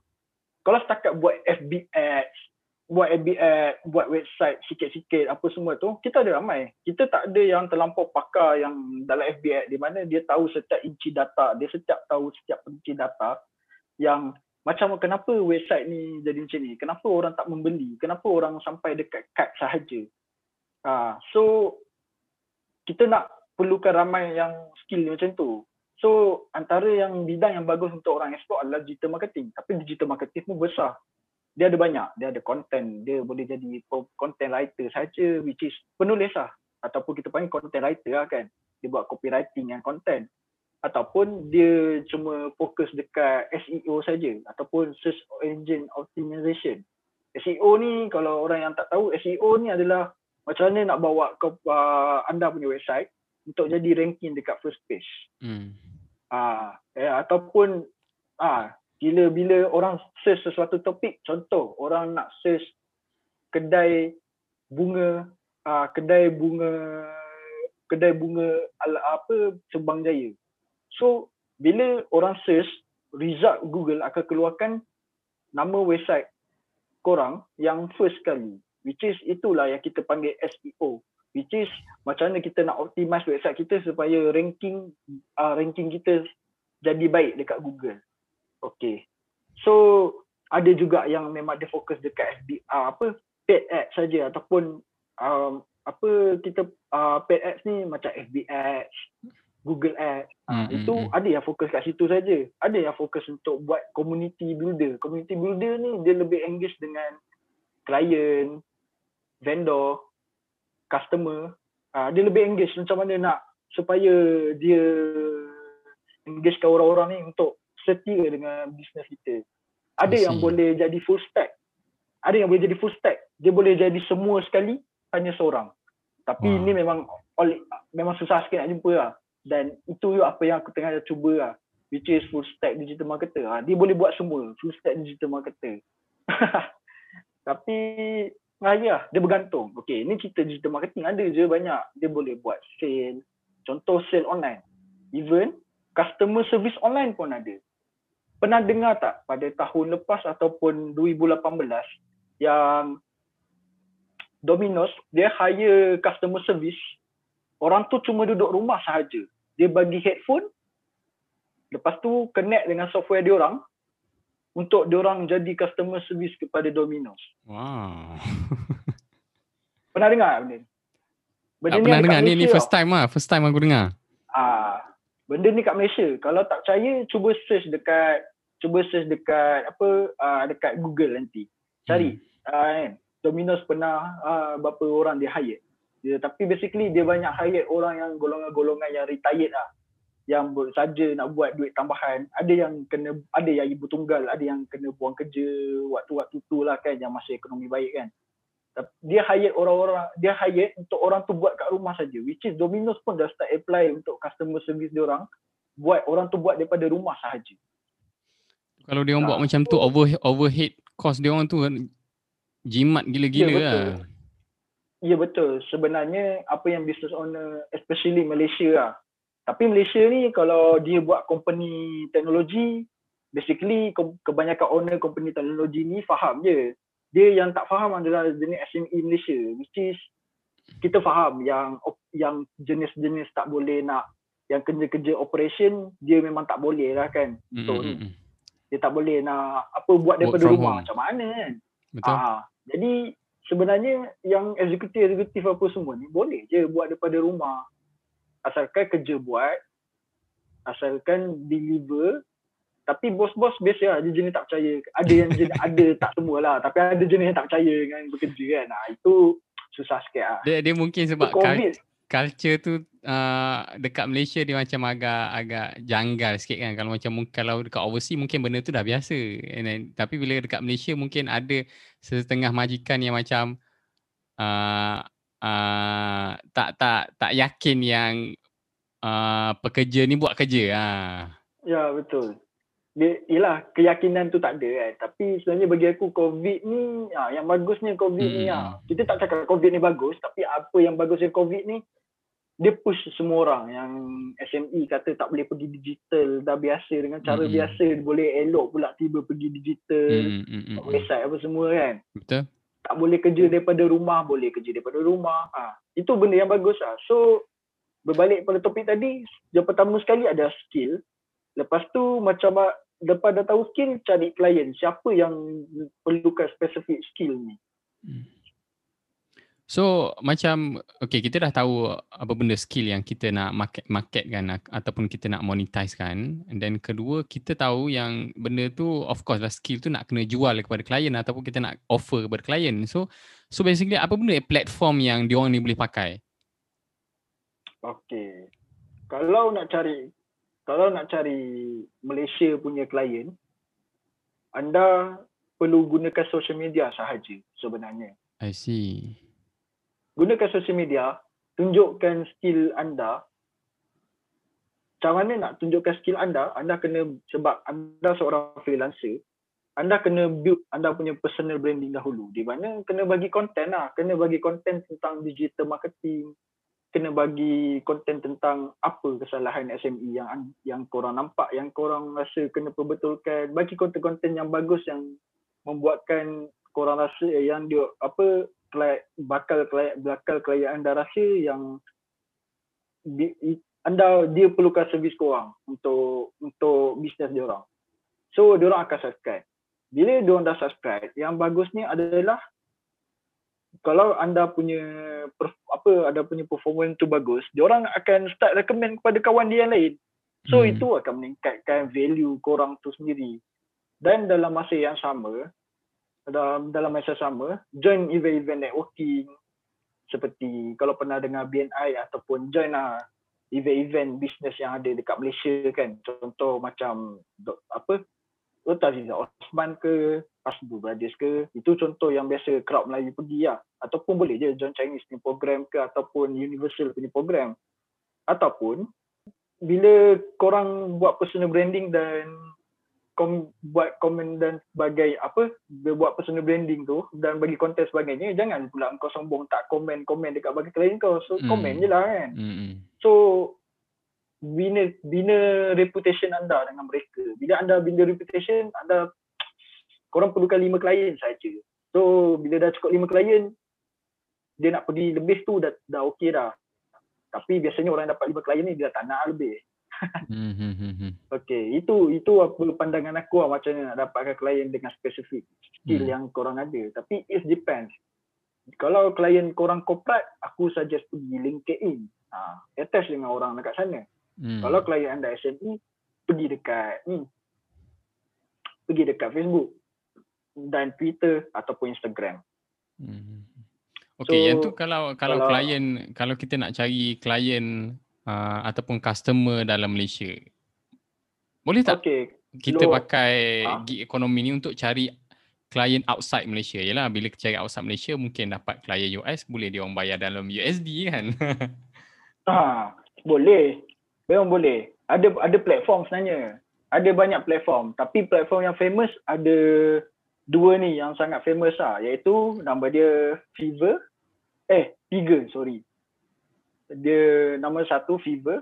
kalau setakat buat FB ads buat FB ad, buat website sikit-sikit apa semua tu, kita ada ramai. Kita tak ada yang terlampau pakar yang dalam FB ad di mana dia tahu setiap inci data, dia setiap tahu setiap inci data yang macam kenapa website ni jadi macam ni, kenapa orang tak membeli, kenapa orang sampai dekat cut sahaja. Ha, so kita nak perlukan ramai yang skill macam tu. So antara yang bidang yang bagus untuk orang explore adalah digital marketing. Tapi digital marketing pun besar. Dia ada banyak. Dia ada content. Dia boleh jadi content writer saja which is penulis lah. Ataupun kita panggil content writer lah kan. Dia buat copywriting yang content. Ataupun dia cuma fokus dekat SEO saja. Ataupun search engine optimization. SEO ni kalau orang yang tak tahu SEO ni adalah macam mana nak bawa ke uh, anda punya website untuk jadi ranking dekat first page. Hmm. Ah, eh, ataupun ah bila bila orang search sesuatu topik contoh orang nak search kedai bunga uh, kedai bunga kedai bunga ala apa Subang Jaya. So bila orang search result Google akan keluarkan nama website korang yang first kali which is itulah yang kita panggil SEO which is macam mana kita nak optimize website kita supaya ranking uh, ranking kita jadi baik dekat Google Okay. So ada juga yang memang dia fokus dekat FB uh, apa paid ads saja ataupun um, apa kita uh, paid ads ni macam FB ads, Google ads. Uh, mm-hmm. Itu ada yang fokus kat situ saja. Ada yang fokus untuk buat community builder. Community builder ni dia lebih engage dengan klien, vendor, customer. Uh, dia lebih engage macam mana nak supaya dia engagekan orang-orang ni untuk setia dengan bisnes kita. Ada yang boleh jadi full stack. Ada yang boleh jadi full stack. Dia boleh jadi semua sekali hanya seorang. Tapi wow. ini memang memang susah sikit nak jumpa lah. Dan itu apa yang aku tengah cuba lah. Which is full stack digital marketer. Ha, dia boleh buat semua. Full stack digital marketer. [LAUGHS] Tapi ah, ya, dia bergantung. Okay, ni kita digital marketing ada je banyak. Dia boleh buat sale. Contoh sale online. Even customer service online pun ada pernah dengar tak pada tahun lepas ataupun 2018 yang Domino's dia hire customer service orang tu cuma duduk rumah sahaja dia bagi headphone lepas tu connect dengan software dia orang untuk dia orang jadi customer service kepada Domino's. Wow. [LAUGHS] pernah dengar benda ni? Benda tak pernah dengar ni ni first time ah, first time aku dengar. Ah, benda ni kat Malaysia. Kalau tak percaya cuba search dekat cuba search dekat apa uh, dekat Google nanti. Cari hmm. uh, kan Domino's pernah uh, berapa orang dia hire. Dia, tapi basically dia banyak hire orang yang golongan-golongan yang retired lah. Yang saja nak buat duit tambahan. Ada yang kena ada yang ibu tunggal, ada yang kena buang kerja waktu-waktu tu lah kan yang masih ekonomi baik kan. Dia hire orang-orang, dia hire untuk orang tu buat kat rumah saja. Which is Domino's pun dah start apply untuk customer service dia orang buat orang tu buat daripada rumah sahaja. Kalau dia orang buat macam tu over overhead cost dia orang tu jimat gila-gila ya, lah. Ya betul. Sebenarnya apa yang business owner especially Malaysia lah. Tapi Malaysia ni kalau dia buat company teknologi basically kebanyakan owner company teknologi ni faham je. Dia yang tak faham adalah jenis SME Malaysia which is kita faham yang yang jenis-jenis tak boleh nak yang kerja-kerja operation dia memang tak boleh lah kan. So, mm-hmm dia tak boleh nak apa buat daripada rumah home. macam mana kan betul ha, jadi sebenarnya yang eksekutif-eksekutif apa semua ni boleh je buat daripada rumah asalkan kerja buat asalkan deliver tapi bos-bos biasa lah, dia jenis tak percaya. Ada yang jenis [LAUGHS] ada tak semualah tapi ada jenis yang tak percaya dengan bekerja kan. Ha, itu susah sikit lah. dia, dia mungkin sebab COVID. culture tu uh, dekat Malaysia dia macam agak agak janggal sikit kan. Kalau macam kalau dekat overseas mungkin benda tu dah biasa. Then, tapi bila dekat Malaysia mungkin ada setengah majikan yang macam uh, uh, tak tak tak yakin yang uh, pekerja ni buat kerja ah. Ya betul. Dia ialah keyakinan tu tak ada kan. Tapi sebenarnya bagi aku COVID ni ha, yang bagusnya COVID hmm. ni ha. Kita tak cakap COVID ni bagus tapi apa yang bagusnya COVID ni dia push semua orang yang SME kata tak boleh pergi digital dah biasa dengan cara mm-hmm. biasa boleh elok pula tiba pergi digital mm-hmm. website apa semua kan betul tak boleh kerja daripada rumah boleh kerja daripada rumah ha. itu benda yang bagus lah so berbalik pada topik tadi yang pertama sekali ada skill lepas tu macam lepas dah tahu skill cari klien siapa yang perlukan spesifik skill ni mm. So macam okay kita dah tahu apa benda skill yang kita nak market market kan ataupun kita nak monetize kan and then kedua kita tahu yang benda tu of course lah skill tu nak kena jual kepada klien ataupun kita nak offer kepada klien. So so basically apa benda platform yang dia orang ni boleh pakai? Okay. Kalau nak cari kalau nak cari Malaysia punya klien anda perlu gunakan social media sahaja sebenarnya. I see gunakan social media, tunjukkan skill anda. Macam mana nak tunjukkan skill anda? Anda kena, sebab anda seorang freelancer, anda kena build anda punya personal branding dahulu. Di mana kena bagi konten lah. Kena bagi konten tentang digital marketing. Kena bagi konten tentang apa kesalahan SME yang yang korang nampak, yang korang rasa kena perbetulkan. Bagi konten-konten yang bagus yang membuatkan korang rasa yang dia apa bakal bakal klien anda rasa yang di, anda dia perlukan servis korang untuk untuk bisnes dia orang. So dia orang akan subscribe. Bila dia orang dah subscribe, yang bagusnya adalah kalau anda punya apa ada punya performance tu bagus, dia orang akan start recommend kepada kawan dia yang lain. So hmm. itu akan meningkatkan value korang tu sendiri. Dan dalam masa yang sama, dalam dalam masa sama join event-event networking. Seperti kalau pernah dengar BNI ataupun join lah event-event bisnes yang ada dekat Malaysia kan. Contoh macam apa? Dr. Aziza Osman ke? Asbu Brothers ke? Itu contoh yang biasa crowd Melayu pergi lah. Ataupun boleh je join Chinese punya program ke ataupun Universal punya program. Ataupun bila korang buat personal branding dan kom, buat komen dan sebagai apa buat personal branding tu dan bagi konten sebagainya jangan pula kau sombong tak komen-komen dekat bagi klien kau. So mm. komen je lah kan. Mm. so bina bina reputation anda dengan mereka. Bila anda bina reputation anda korang perlukan lima klien saja. So bila dah cukup lima klien dia nak pergi lebih tu dah dah okey dah. Tapi biasanya orang yang dapat lima klien ni dia tak nak lebih [LAUGHS] Hmm, hmm, hmm, okay, itu itu apa pandangan aku lah macam mana nak dapatkan klien dengan spesifik skill hmm. yang korang ada. Tapi it depends. Kalau klien korang corporate, aku suggest pergi LinkedIn. Ha, attach dengan orang dekat sana. Hmm. Kalau klien anda SME, pergi dekat ni. Pergi dekat Facebook dan Twitter ataupun Instagram. Hmm. Okay, so, yang tu kalau kalau, kalau klien kalau kita nak cari klien uh, ataupun customer dalam Malaysia. Boleh tak okay. kita Low. pakai ha? gig ekonomi ni untuk cari klien outside Malaysia? Yalah bila cari outside Malaysia mungkin dapat klien US boleh dia orang bayar dalam USD kan. ha, [LAUGHS] boleh. Memang boleh. Ada ada platform sebenarnya. Ada banyak platform tapi platform yang famous ada dua ni yang sangat famous lah iaitu nama dia Fever eh Tiga sorry dia nama satu Fever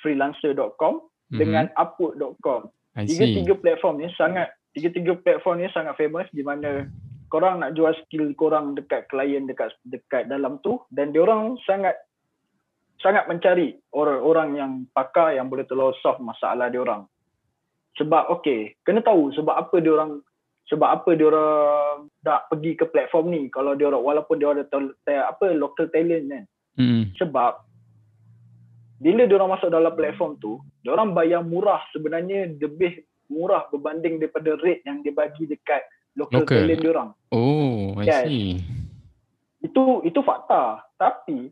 freelancer.com mm-hmm. dengan upwork.com. Tiga-tiga platform ni sangat tiga-tiga platform ni sangat famous di mana korang nak jual skill korang dekat klien dekat dekat dalam tu dan dia orang sangat sangat mencari orang-orang yang pakar yang boleh tolong solve masalah dia orang. Sebab okey, kena tahu sebab apa dia orang sebab apa dia orang tak pergi ke platform ni kalau dia orang walaupun dia ada apa local talent kan. Hmm. Sebab bila dia orang masuk dalam platform tu, dia orang bayar murah sebenarnya lebih murah berbanding daripada rate yang dia bagi dekat local, local. talent dia orang. Oh, I yes. see. Itu itu fakta. Tapi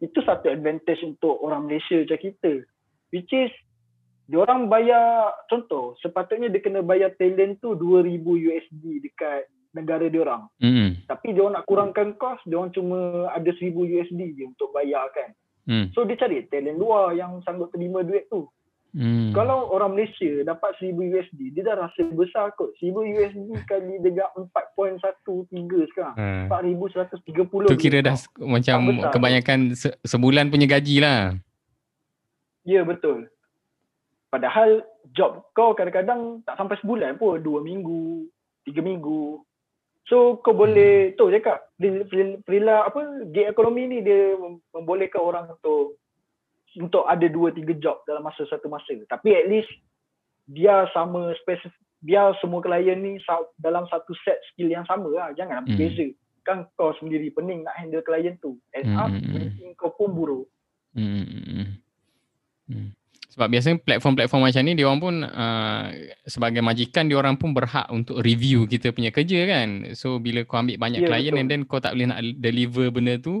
itu satu advantage untuk orang Malaysia macam kita. Which is dia orang bayar contoh sepatutnya dia kena bayar talent tu 2000 USD dekat negara dia orang. Hmm. Tapi dia orang nak kurangkan kos, dia orang cuma ada 1000 USD je untuk bayar kan. Hmm. So dia cari talent luar yang sanggup terima duit tu. Hmm. Kalau orang Malaysia dapat 1000 USD, dia dah rasa besar kot. 1000 USD kali dengan 4.13 sekarang. Ha. 4130. Tu kira dah macam besar tu. kebanyakan se- sebulan punya gaji lah. Ya betul. Padahal job kau kadang-kadang tak sampai sebulan pun, dua minggu, tiga minggu. So kau boleh, tu cakap, freela apa, gig ekonomi ni dia mem- membolehkan orang untuk untuk ada dua tiga job dalam masa satu masa. Tapi at least dia sama spesifik, biar semua klien ni dalam satu set skill yang sama lah. Jangan Hmm. beza. Kan kau sendiri pening nak handle klien tu. End Hmm, up, hmm, hmm. kau pun buruk. Hmm. hmm, Hmm. Sebab biasanya platform-platform macam ni dia orang pun uh, sebagai majikan dia orang pun berhak untuk review kita punya kerja kan. So bila kau ambil banyak Ya, klien betul. and then kau tak boleh nak deliver benda tu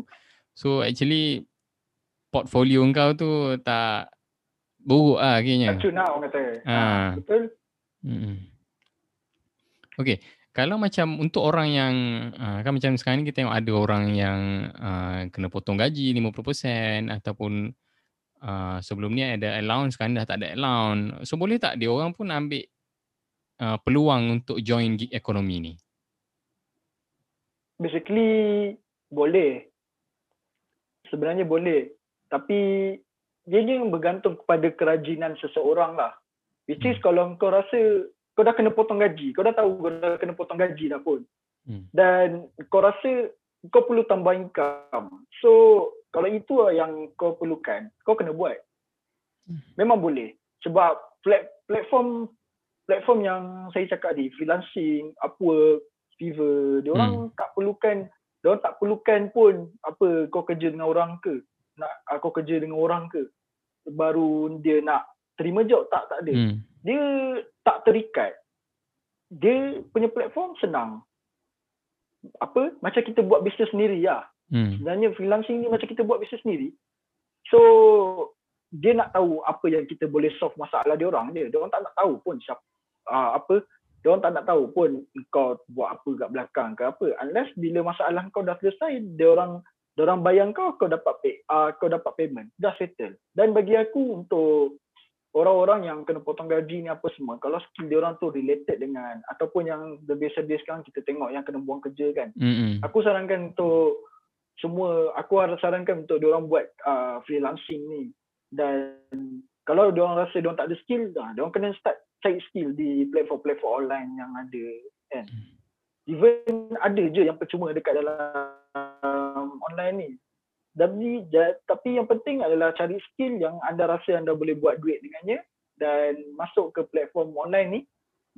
so actually portfolio kau tu tak buruk lah akhirnya. Racun lah orang kata. Ah. Ha. Betul? Hmm. Okay. Kalau macam untuk orang yang uh, kan macam sekarang ni kita tengok ada orang yang uh, kena potong gaji 50% ataupun uh, sebelum ni ada allowance sekarang dah tak ada allowance. So boleh tak dia orang pun ambil uh, peluang untuk join gig ekonomi ni? Basically boleh. Sebenarnya boleh. Tapi dia ni bergantung kepada kerajinan seseorang lah. Which is kalau kau rasa kau dah kena potong gaji, kau dah tahu kau dah kena potong gaji dah pun. Hmm. Dan kau rasa kau perlu tambah income. So kalau itu lah yang kau perlukan, kau kena buat. Memang boleh. Sebab plat, platform platform yang saya cakap tadi, freelancing, Upwork, Fiverr, dia orang tak perlukan dia orang tak perlukan pun apa kau kerja dengan orang ke. Nak ah, kau kerja dengan orang ke. Baru dia nak terima job tak tak ada. Hmm. Dia tak terikat. Dia punya platform senang. Apa? Macam kita buat bisnes sendiri lah. Hmm. Sebenarnya freelancing ni macam kita buat bisnes sendiri. So dia nak tahu apa yang kita boleh solve masalah dia orang je. Dia orang tak nak tahu pun siapa uh, apa dia orang tak nak tahu pun kau buat apa kat belakang ke apa. Unless bila masalah kau dah selesai, dia orang dia orang bayar kau kau dapat pay, uh, kau dapat payment. Dah settle. Dan bagi aku untuk orang-orang yang kena potong gaji ni apa semua, kalau skill dia orang tu related dengan ataupun yang lebih sedih sekarang kita tengok yang kena buang kerja kan. Hmm. Aku sarankan untuk semua aku harus sarankan untuk diorang buat uh, freelancing ni. Dan kalau diorang rasa diorang tak ada skill dah diorang kena start cari skill di platform-platform online yang ada kan? Even ada je yang percuma dekat dalam online ni. Tapi tapi yang penting adalah cari skill yang anda rasa anda boleh buat duit dengannya dan masuk ke platform online ni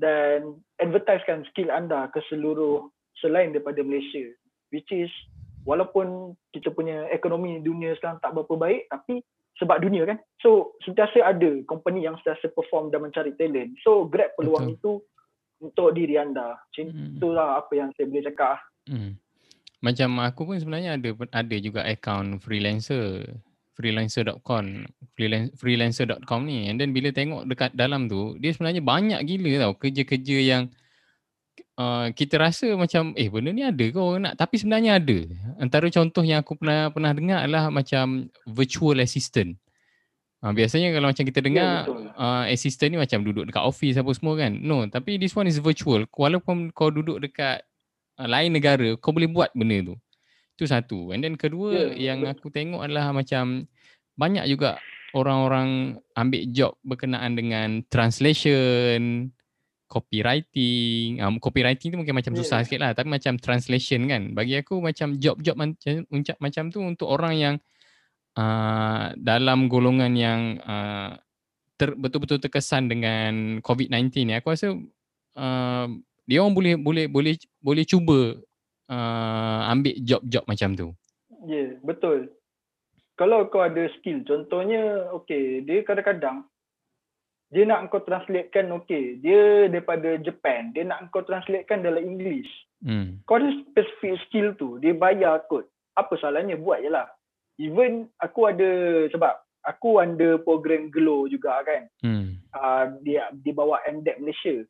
dan advertisekan skill anda ke seluruh selain daripada Malaysia which is walaupun kita punya ekonomi dunia sekarang tak berapa baik tapi sebab dunia kan so sentiasa ada company yang sentiasa perform dan mencari talent so grab peluang Betul. itu untuk diri anda macam Hmm. itulah apa yang saya boleh cakap Hmm. Macam aku pun sebenarnya ada ada juga account freelancer freelancer.com freelan- freelancer.com ni and then bila tengok dekat dalam tu dia sebenarnya banyak gila tau kerja-kerja yang uh, kita rasa macam eh benda ni ada ke orang nak tapi sebenarnya ada antara contoh yang aku pernah pernah dengar adalah macam virtual assistant Uh, biasanya kalau macam kita dengar betul. uh, assistant ni macam duduk dekat office apa semua kan. No, tapi this one is virtual. Walaupun kau duduk dekat uh, lain negara, kau boleh buat benda tu. Itu satu. And then kedua Ya, yang betul. aku tengok adalah macam banyak juga orang-orang ambil job berkenaan dengan translation, copywriting. Um, copywriting tu mungkin macam susah Ya. sikit lah. Tapi macam translation kan. Bagi aku macam job-job macam, macam tu untuk orang yang uh, dalam golongan yang uh, ter, betul-betul terkesan dengan COVID-19 ni. Aku rasa uh, dia orang boleh boleh boleh boleh cuba uh, ambil job-job macam tu. Ya, yeah, betul. Kalau kau ada skill, contohnya, okay, dia kadang-kadang, dia nak kau translatekan, okay, dia daripada Japan, dia nak kau translatekan dalam English. Hmm. Kau ada specific skill tu, dia bayar kot. Apa salahnya, buat je lah. Even aku ada, sebab aku under program Glow juga kan. Hmm. Uh, dia, dia bawa MDEC Malaysia.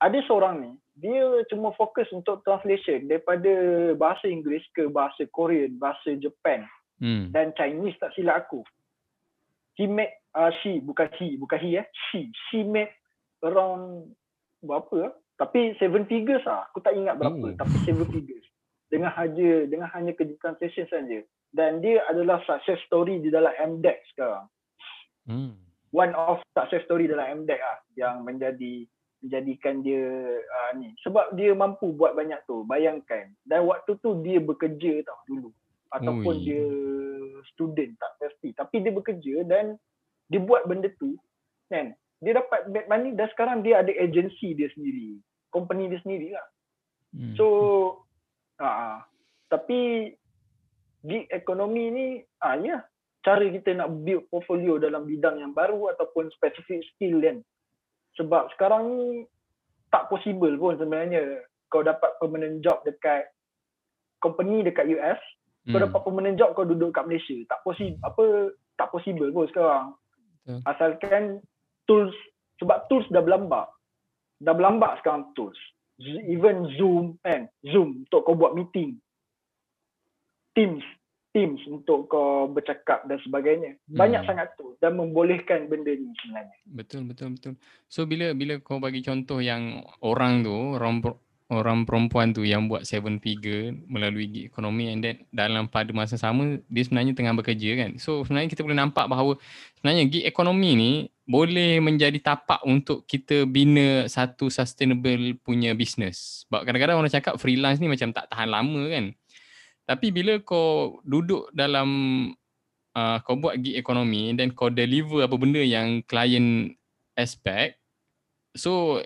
Ada seorang ni, dia cuma fokus untuk translation daripada bahasa Inggeris ke bahasa Korean, bahasa Japan Hmm. dan Chinese tak silap aku. He made, uh, she, bukan he, bukan he eh, she. She made around berapa lah. Tapi seven figures lah. Aku tak ingat berapa. Oh. Tapi seven figures. Dengan hanya, dengan hanya kerja translation saja. Dan dia adalah success story di dalam MDEX sekarang. Hmm. One of success story dalam MDEX lah. Yang menjadi menjadikan dia uh, ni. Sebab dia mampu buat banyak tu. Bayangkan. Dan waktu tu dia bekerja tau dulu. Ataupun Ui. dia student tak pasti. Tapi dia bekerja dan dia buat benda tu. Kan? Dia dapat bad money dan sekarang dia ada agensi dia sendiri. Company dia sendiri lah. Hmm. So, uh, tapi gig ekonomi ni, ah ya, cara kita nak build portfolio dalam bidang yang baru ataupun specific skill kan. Sebab sekarang ni tak possible pun sebenarnya kau dapat permanent job dekat company dekat US, kau Hmm. dapat permanent job kau duduk kat Malaysia. Tak possible apa tak possible pun sekarang. Betul. Asalkan tools sebab tools dah berlambak. Dah berlambak sekarang tools. Even Zoom kan, Zoom untuk kau buat meeting. Teams, Teams untuk kau bercakap dan sebagainya. Banyak Hmm. sangat tu dan membolehkan benda ni sebenarnya. Betul betul betul. So bila bila kau bagi contoh yang orang tu orang per- orang perempuan tu yang buat seven figure melalui gig ekonomi and then dalam pada masa sama dia sebenarnya tengah bekerja kan. So sebenarnya kita boleh nampak bahawa sebenarnya gig ekonomi ni boleh menjadi tapak untuk kita bina satu sustainable punya business. Sebab kadang-kadang orang cakap freelance ni macam tak tahan lama kan. Tapi bila kau duduk dalam uh, kau buat gig ekonomi dan kau deliver apa benda yang klien expect so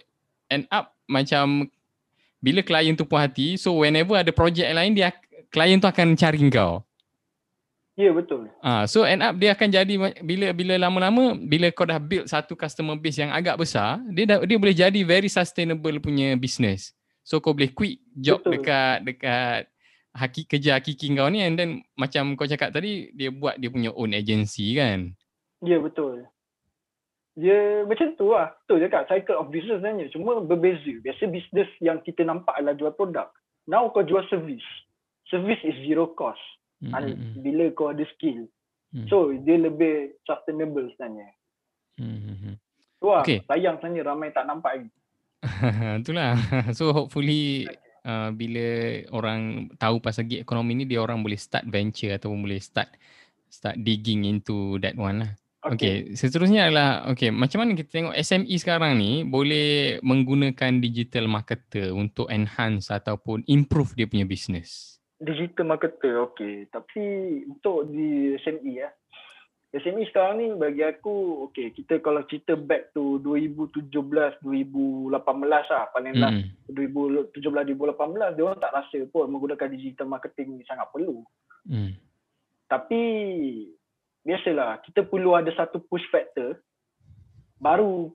end up macam bila klien tu puas hati so whenever ada projek lain dia klien tu akan cari kau Ya betul. Ah, so end up dia akan jadi bila bila lama-lama bila kau dah build satu customer base yang agak besar, dia dah, dia boleh jadi very sustainable punya business. So kau boleh quit job Betul. dekat dekat haki kerja hakiki kau ni and then macam kau cakap tadi dia buat dia punya own agency kan. Ya betul. Dia macam tu lah. Betul cakap cycle of business sebenarnya. Cuma berbeza. Biasa business yang kita nampak adalah jual produk. Now kau jual service. Service is zero cost. Hmm, Mm, hmm, Bila kau ada skill. hmm, So dia lebih sustainable sebenarnya. hmm, hmm, hmm. Tu lah. Okay. Sayang sebenarnya ramai tak nampak ni. [LAUGHS] Itulah. [LAUGHS] So hopefully uh, bila orang tahu pasal gig ekonomi ni dia orang boleh start venture ataupun boleh start start digging into that one lah. Okay. Okay, seterusnya adalah okay, macam mana kita tengok SME sekarang ni boleh menggunakan digital marketer untuk enhance ataupun improve dia punya business. Digital marketer. Okay. Tapi untuk di SME ya. SME sekarang ni bagi aku okay kita kalau cerita back to 2017 2018 lah paling last Hmm. 2017 2018 dia orang tak rasa pun menggunakan digital marketing ni sangat perlu. Hmm. Tapi biasalah kita perlu ada satu push factor baru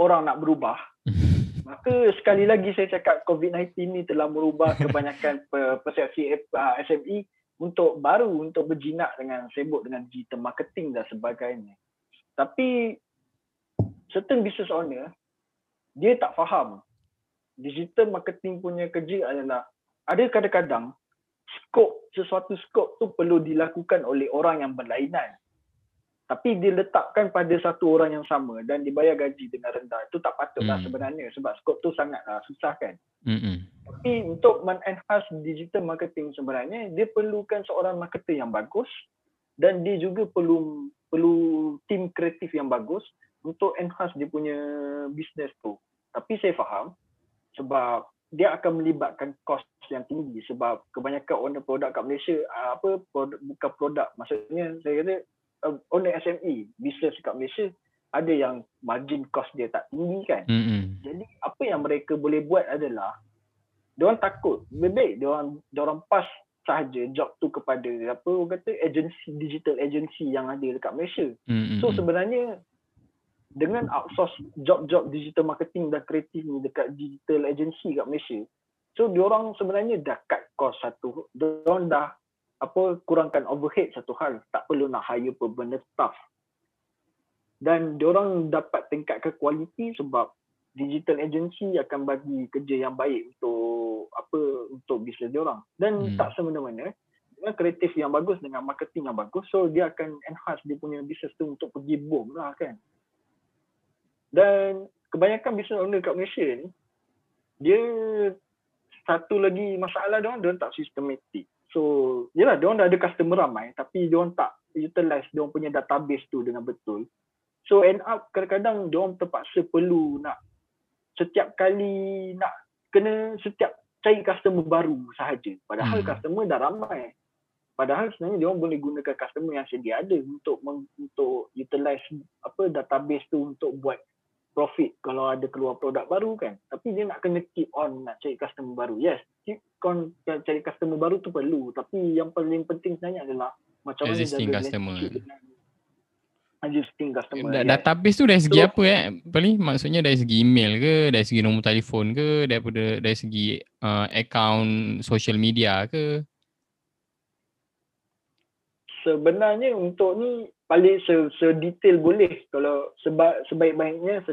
orang nak berubah. [LAUGHS] Maka sekali lagi saya cakap COVID-19 ni telah merubah [LAUGHS] kebanyakan pe- persepsi SME untuk baru untuk berjinak dengan sibuk dengan digital marketing dan sebagainya. Tapi certain business owner dia tak faham digital marketing punya kerja adalah ada kadang-kadang skop sesuatu skop tu perlu dilakukan oleh orang yang berlainan tapi dia letakkan pada satu orang yang sama dan dibayar gaji dengan rendah itu tak patutlah Hmm. sebenarnya sebab skop tu sangatlah susah kan Hmm. tapi untuk men-enhance digital marketing sebenarnya dia perlukan seorang marketer yang bagus dan dia juga perlu perlu tim kreatif yang bagus untuk enhance dia punya business tu. Tapi saya faham sebab dia akan melibatkan kos yang tinggi sebab kebanyakan owner produk kat Malaysia ah, apa produk, bukan produk maksudnya saya kata uh, owner SME business kat Malaysia ada yang margin cost dia tak tinggi kan. Hmm. hmm. Jadi apa yang mereka boleh buat adalah diorang takut lebih baik diorang diorang pas sahaja job tu kepada apa orang kata agensi digital agency yang ada dekat Malaysia. Hmm. So sebenarnya dengan outsource job-job digital marketing dan kreatif ni dekat digital agency kat Malaysia. So diorang sebenarnya dah cut cost satu. Diorang dah apa kurangkan overhead satu hal. Tak perlu nak hire permanent staff. Dan diorang dapat tingkatkan kualiti sebab digital agency akan bagi kerja yang baik untuk apa untuk bisnes dia orang dan hmm. tak semena-mena dengan kreatif yang bagus dengan marketing yang bagus so dia akan enhance dia punya bisnes tu untuk pergi boom lah kan dan kebanyakan bisnes owner kat Malaysia ni dia satu lagi masalah dia orang dia tak sistematik so yalah dia orang dah ada customer ramai tapi dia orang tak utilize dia orang punya database tu dengan betul so end up kadang-kadang dia orang terpaksa perlu nak setiap kali nak kena setiap cari customer baru sahaja. Padahal hmm. customer dah ramai. Padahal sebenarnya dia orang boleh gunakan customer yang sedia ada untuk untuk utilize apa database tu untuk buat profit kalau ada keluar produk baru kan. Tapi dia nak kena keep on nak cari customer baru. Yes, keep on cari customer baru tu perlu. Tapi yang paling penting sebenarnya adalah macam mana jaga customer. Existing customer. Da- database tu dari segi so, apa eh? Paling maksudnya dari segi email ke, dari segi nombor telefon ke, daripada dari segi uh, account social media ke? Sebenarnya untuk ni paling sedetail boleh kalau sebab sebaik-baiknya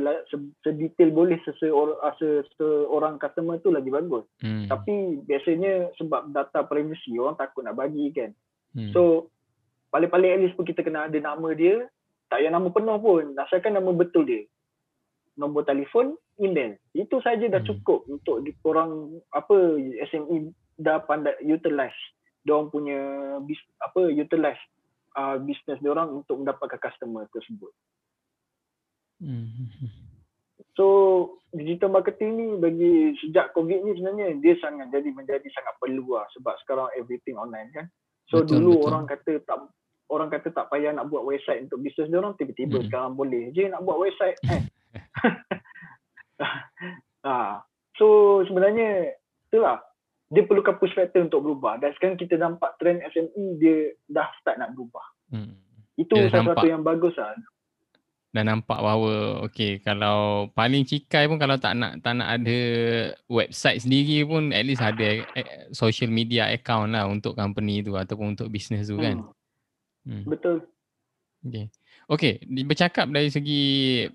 sedetail boleh seseorang ah, seseorang customer tu lagi bagus. Hmm. Tapi biasanya sebab data privacy orang takut nak bagi kan. Hmm. So paling-paling at least pun kita kena ada nama dia, tak payah nama penuh pun asalkan nama betul dia nombor telefon email itu saja dah hmm. cukup untuk orang apa SME dah pandai utilize dia orang punya bis, apa utilize uh, business dia orang untuk mendapatkan customer tersebut hmm. so digital marketing ni bagi sejak covid ni sebenarnya dia sangat jadi menjadi sangat perlu lah sebab sekarang everything online kan so betul, dulu betul. orang kata tak orang kata tak payah nak buat website untuk bisnes dia orang tiba-tiba hmm. sekarang boleh je nak buat website eh. ha. [LAUGHS] [LAUGHS] so sebenarnya itulah dia perlukan push factor untuk berubah dan sekarang kita nampak trend SME dia dah start nak berubah hmm. itu dia satu nampak. yang bagus lah dan nampak bahawa okay kalau paling cikai pun kalau tak nak tak nak ada website sendiri pun at least ada eh, social media account lah untuk company tu ataupun untuk bisnes tu kan. Hmm. Hmm. Betul. Okay. Okay, bercakap dari segi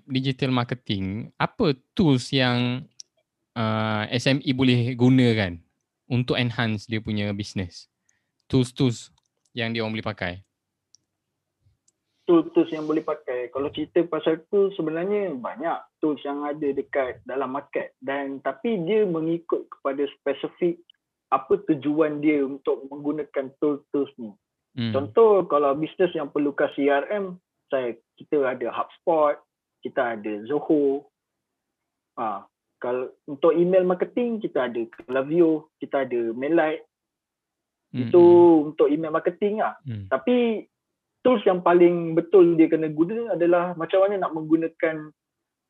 digital marketing, apa tools yang uh, SME boleh gunakan untuk enhance dia punya business? Tools-tools yang dia orang boleh pakai? Tools-tools yang boleh pakai. Kalau cerita pasal tu sebenarnya banyak tools yang ada dekat dalam market dan tapi dia mengikut kepada spesifik apa tujuan dia untuk menggunakan tools-tools ni. Hmm. Contoh kalau bisnes yang perlukan CRM, saya kita ada HubSpot, kita ada Zoho. Ha, kalau untuk email marketing kita ada Klaviyo, kita ada Mailite. Hmm. Itu untuk email marketing lah. Hmm. Tapi tools yang paling betul dia kena guna adalah macam mana nak menggunakan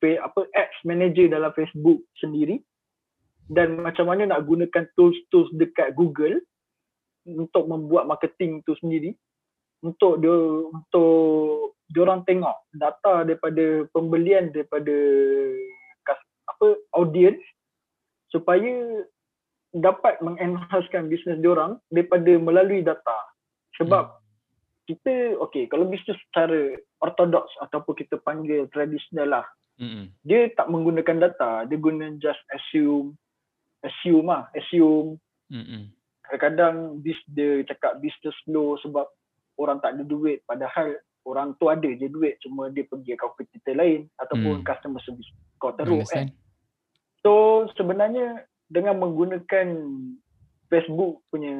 apa ads manager dalam Facebook sendiri dan macam mana nak gunakan tools-tools dekat Google untuk membuat marketing tu sendiri untuk dia untuk dia orang tengok data daripada pembelian daripada apa audience supaya dapat mengenhanckan bisnes dia orang daripada melalui data. Sebab hmm. kita okey kalau bisnes secara ortodoks ataupun kita panggil tradisional lah hmm. dia tak menggunakan data. Dia guna just assume assume lah assume. Hmm. Kadang-kadang bis dia cakap business slow sebab orang tak ada duit. Padahal orang tu ada je duit cuma dia pergi ke competitor lain ataupun hmm. customer service. Kau teruk kan so sebenarnya dengan menggunakan Facebook punya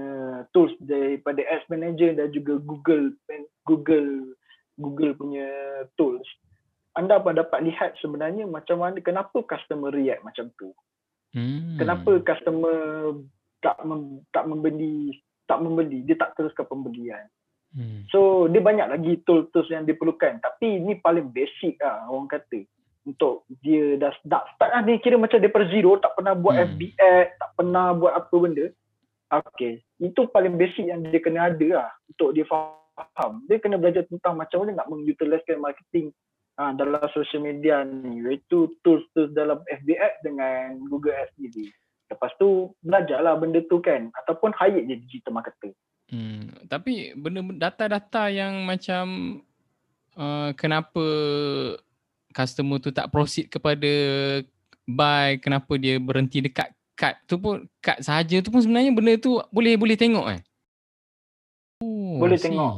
tools daripada ads manager dan juga Google Google Google punya tools anda pun dapat lihat sebenarnya macam mana kenapa customer react macam tu hmm. kenapa customer tak mem, tak membeli tak membeli dia tak teruskan pembelian hmm. so dia banyak lagi tools-tools yang diperlukan tapi ini paling basic lah orang kata untuk dia dah start, start lah ni kira macam daripada zero tak pernah buat hmm. FB ad tak pernah buat apa benda okay itu paling basic yang dia kena ada lah untuk dia faham dia kena belajar tentang macam mana nak mengutiliskan marketing ha, dalam social media ni iaitu tools-tools dalam FB ad dengan Google Ads sendiri Lepas tu belajarlah benda tu kan ataupun hire je digital marketer. Hmm, tapi benda data-data yang macam uh, kenapa customer tu tak proceed kepada buy, kenapa dia berhenti dekat kad tu pun kad saja tu pun sebenarnya benda tu boleh boleh tengok eh. Oh, boleh see. tengok.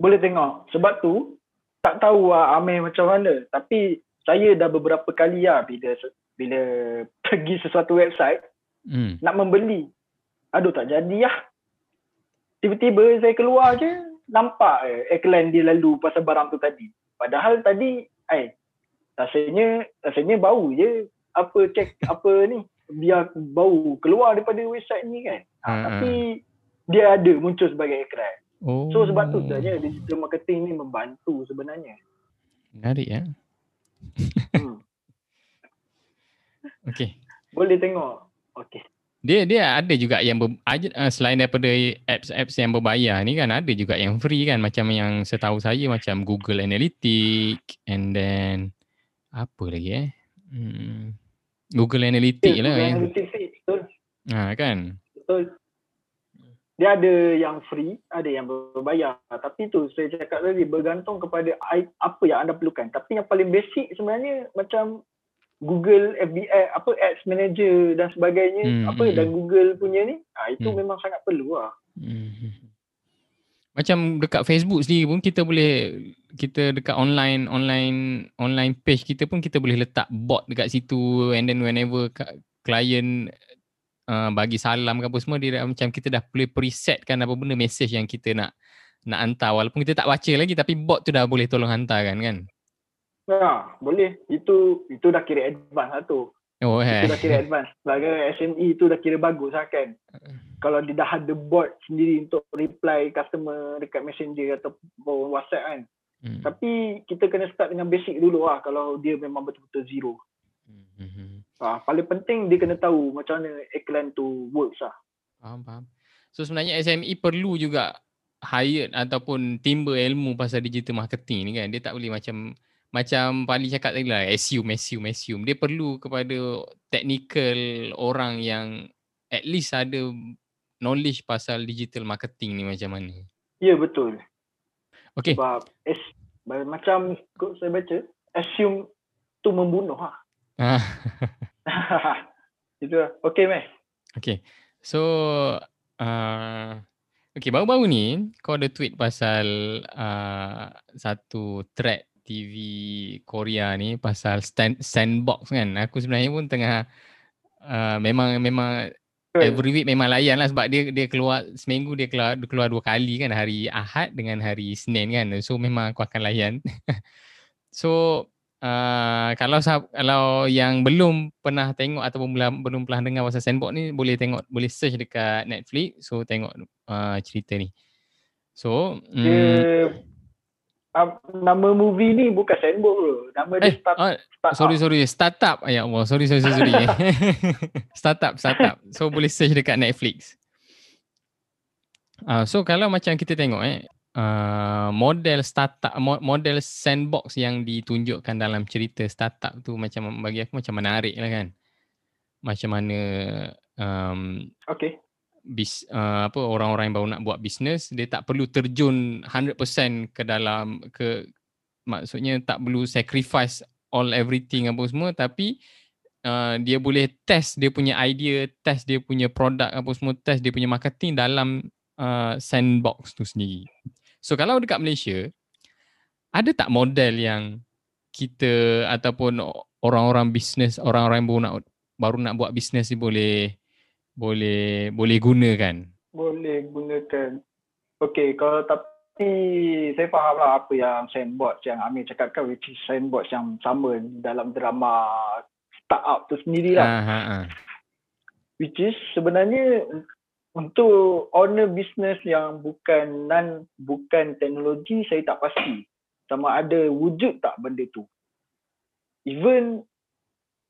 Boleh tengok. Sebab tu tak tahu lah Amir macam mana tapi saya dah beberapa kali lah bila bila [LAUGHS] pergi sesuatu website hmm. nak membeli. Aduh tak jadi lah. Tiba-tiba saya keluar je nampak eh, iklan dia lalu pasal barang tu tadi. Padahal tadi eh rasanya rasanya bau je apa cek [LAUGHS] apa ni biar bau keluar daripada website ni kan. Ha, hmm. Tapi dia ada muncul sebagai iklan. Oh. So sebab tu sebenarnya digital marketing ni membantu sebenarnya. Menarik ya. hmm. [LAUGHS] Okay. Boleh tengok. Okay. Dia dia ada juga yang ber, uh, selain daripada apps-apps yang berbayar ni kan ada juga yang free kan macam yang setahu saya macam Google Analytics and then apa lagi eh? Hmm. Google Analytics yeah, lah Google yang Analytics betul. Ha kan? Betul. Dia ada yang free, ada yang berbayar. Tapi tu saya cakap tadi bergantung kepada apa yang anda perlukan. Tapi yang paling basic sebenarnya macam Google FBI apa Ads Manager dan sebagainya hmm, apa hmm. dan hmm. Google punya ni ha, itu hmm. memang sangat perlu lah. Hmm. Macam dekat Facebook sendiri pun kita boleh kita dekat online online online page kita pun kita boleh letak bot dekat situ and then whenever client uh, bagi salam ke apa semua dia dah, macam kita dah boleh presetkan apa benda message yang kita nak nak hantar walaupun kita tak baca lagi tapi bot tu dah boleh tolong hantarkan kan. Ya, boleh. Itu itu dah kira advance lah tu. Oh, eh. Itu dah kira advance. Sebagai SME itu dah kira bagus lah kan. Kalau dia dah ada bot sendiri untuk reply customer dekat messenger atau WhatsApp kan. Hmm. Tapi kita kena start dengan basic dulu lah kalau dia memang betul-betul zero. Hmm. Ha, paling penting dia kena tahu macam mana iklan tu works lah. Faham, faham. So sebenarnya SME perlu juga hire ataupun timba ilmu pasal digital marketing ni kan. Dia tak boleh macam macam Pali cakap tadi lah, assume, assume, assume. Dia perlu kepada technical orang yang at least ada knowledge pasal digital marketing ni macam mana. Ya, betul. Okay. Sebab es, macam saya baca, assume tu membunuh. Ah. [LAUGHS] Itu lah. Okay, Meh. Okay. So, uh, okay, baru-baru ni kau ada tweet pasal uh, satu thread TV Korea ni pasal stand, sandbox kan. Aku sebenarnya pun tengah uh, memang memang every week memang layan lah sebab dia dia keluar seminggu dia keluar dia keluar dua kali kan hari Ahad dengan hari Senin kan. So memang aku akan layan. [LAUGHS] so uh, kalau kalau yang belum pernah tengok ataupun belum belum pernah dengar pasal sandbox ni boleh tengok boleh search dekat Netflix so tengok uh, cerita ni. So, nama movie ni bukan sandbox bro. Nama dia eh, start, uh, start sorry, up. sorry. Startup. Ya Allah. Sorry, sorry, sorry. [LAUGHS] startup, startup. So boleh search dekat Netflix. Uh, so kalau macam kita tengok eh. Uh, model startup model sandbox yang ditunjukkan dalam cerita startup tu macam bagi aku macam menarik lah kan macam mana um, okay bis uh, apa orang-orang yang baru nak buat bisnes dia tak perlu terjun 100% ke dalam ke maksudnya tak perlu sacrifice all everything apa semua tapi uh, dia boleh test dia punya idea test dia punya produk apa semua test dia punya marketing dalam uh, sandbox tu sendiri. So kalau dekat Malaysia ada tak model yang kita ataupun orang-orang bisnes orang-orang yang baru nak baru nak buat bisnes ni boleh boleh boleh gunakan. Boleh gunakan. Okay, kalau tapi saya faham lah apa yang sandbox yang Amir cakapkan which is sandbox yang sama dalam drama startup tu sendiri lah. Ha, ha, ha. Which is sebenarnya untuk owner business yang bukan non bukan teknologi saya tak pasti sama ada wujud tak benda tu. Even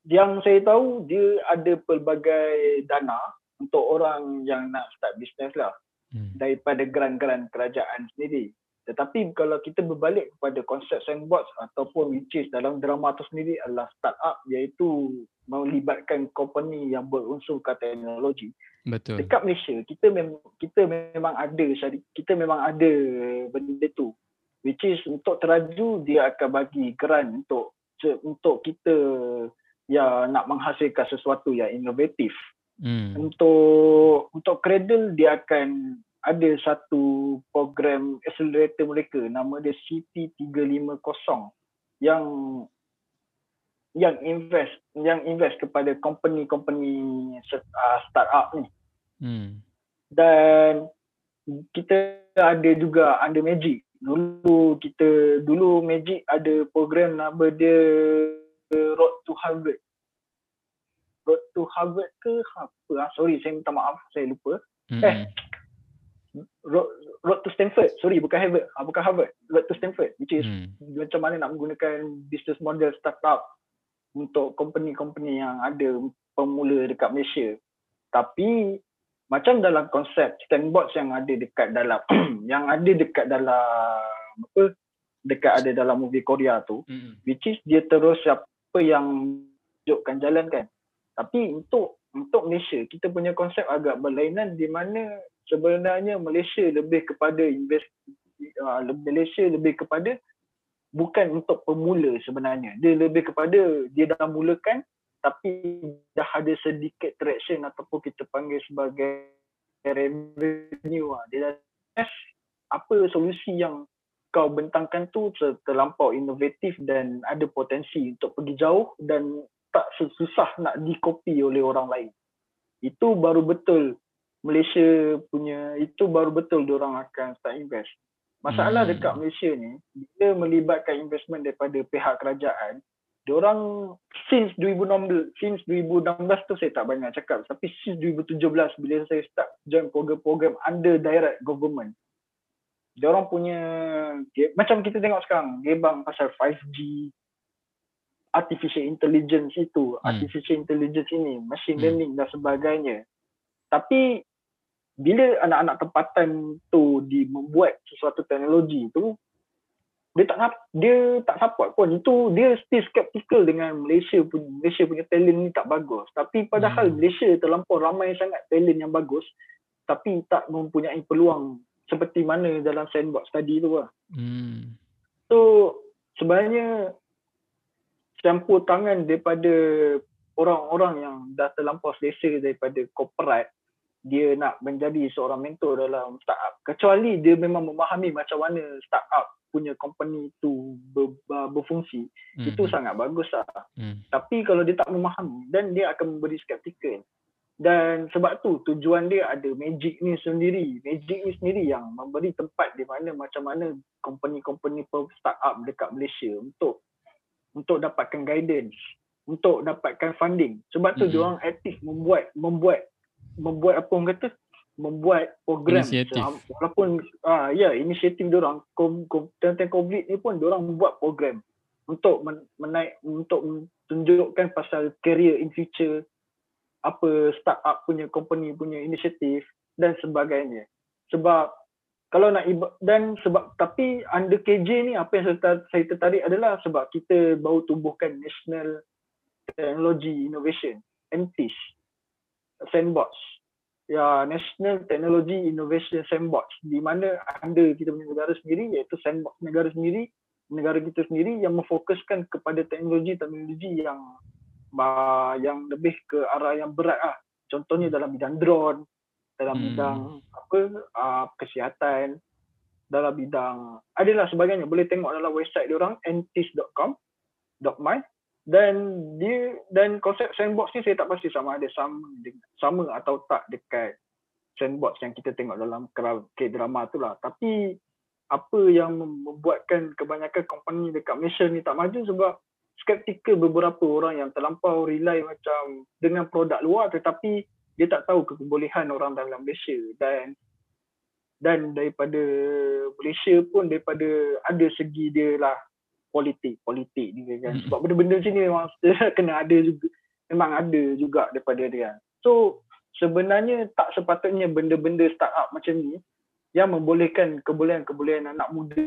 yang saya tahu dia ada pelbagai dana untuk orang yang nak start bisnes lah hmm. daripada grant-grant kerajaan sendiri. Tetapi kalau kita berbalik kepada konsep sandbox ataupun which is dalam drama tu sendiri adalah startup iaitu melibatkan company yang berunsur ke teknologi. Betul. Dekat Malaysia kita memang kita memang ada kita memang ada benda tu. Which is untuk teraju dia akan bagi grant untuk untuk kita ya nak menghasilkan sesuatu yang inovatif. Hmm. Untuk untuk Cradle dia akan ada satu program accelerator mereka nama dia CT350 yang yang invest yang invest kepada company-company uh, startup ni. Hmm. Dan kita ada juga under Magic. Dulu kita dulu Magic ada program nama dia Road to Harvard. Road to Harvard ke apa? Ah, sorry saya minta maaf saya lupa. Hmm. Eh, Road, Road to Stanford. Sorry bukan Harvard. Ah, bukan Harvard. Road to Stanford which is Hmm. macam mana nak menggunakan business model startup untuk company-company yang ada pemula dekat Malaysia. Tapi macam dalam konsep sandbox yang ada dekat dalam [CLEARS THROAT] yang ada dekat dalam apa dekat ada dalam movie Korea tu Hmm. which is dia terus apa yang tunjukkan jalan kan. Tapi untuk untuk Malaysia kita punya konsep agak berlainan di mana sebenarnya Malaysia lebih kepada invest uh, Malaysia lebih kepada bukan untuk pemula sebenarnya. Dia lebih kepada dia dah mulakan tapi dah ada sedikit traction ataupun kita panggil sebagai revenue lah. Dia dah apa solusi yang kau bentangkan tu ter- terlampau inovatif dan ada potensi untuk pergi jauh dan tak susah nak dikopi oleh orang lain. Itu baru betul Malaysia punya, itu baru betul orang akan start invest. Masalah Hmm. dekat Malaysia ni, bila melibatkan investment daripada pihak kerajaan, diorang since 2016, since 2016 tu saya tak banyak cakap, tapi since 2017 bila saya start join program-program under direct government, diorang punya, macam kita tengok sekarang, gebang pasal 5G, artificial intelligence itu, Hmm. artificial intelligence ini, machine Hmm. learning dan sebagainya. Tapi bila anak-anak tempatan tu di membuat sesuatu teknologi tu dia tak dia tak support pun itu dia still skeptical dengan Malaysia punya Malaysia punya talent ni tak bagus tapi padahal Hmm. Malaysia terlampau ramai sangat talent yang bagus tapi tak mempunyai peluang seperti mana dalam sandbox tadi tu lah. Hmm. So sebenarnya campur tangan daripada orang-orang yang dah terlampau selesa daripada corporate dia nak menjadi seorang mentor dalam startup kecuali dia memang memahami macam mana startup punya company tu ber, ber, berfungsi Hmm. itu sangat bagus lah Hmm. tapi kalau dia tak memahami dan dia akan memberi skeptikal dan sebab tu tujuan dia ada magic ni sendiri magic ni sendiri yang memberi tempat di mana macam mana company-company startup dekat Malaysia untuk untuk dapatkan guidance untuk dapatkan funding sebab tu Mhm. dia orang aktif membuat membuat membuat apa orang kata membuat program Inisiatif. Walaupun ah ya inisiatif dia orang kom, kom, tentang covid ni pun dia orang membuat program untuk men, menaik untuk tunjukkan pasal career in future apa startup punya company punya inisiatif dan sebagainya. Sebab kalau nak iba- dan sebab tapi under KJ ni apa yang saya, saya tertarik adalah sebab kita baru tubuhkan National Technology Innovation NTIS Sandbox. Ya National Technology Innovation Sandbox di mana ada kita punya negara sendiri iaitu sandbox negara sendiri negara kita sendiri yang memfokuskan kepada teknologi-teknologi yang uh, yang lebih ke arah yang berat ah. Contohnya dalam bidang drone, dalam Hmm. bidang apa uh, kesihatan, dalam bidang adalah sebagainya. Boleh tengok dalam website dia orang ntis.com.my dan dia dan konsep sandbox ni saya tak pasti sama ada sama dengan- sama atau tak dekat sandbox yang kita tengok dalam K-drama tu lah. Tapi apa yang mem- membuatkan kebanyakan company dekat Malaysia ni tak maju sebab skeptikal beberapa orang yang terlampau rely macam dengan produk luar tetapi dia tak tahu kebolehan orang dalam Malaysia. Dan dan daripada Malaysia pun daripada ada segi dia lah politik politik dia kan. Mm-mm. sebab benda-benda sini memang [LAUGHS] kena ada juga memang ada juga daripada dia so sebenarnya tak sepatutnya benda-benda startup macam ni yang membolehkan kebolehan-kebolehan anak muda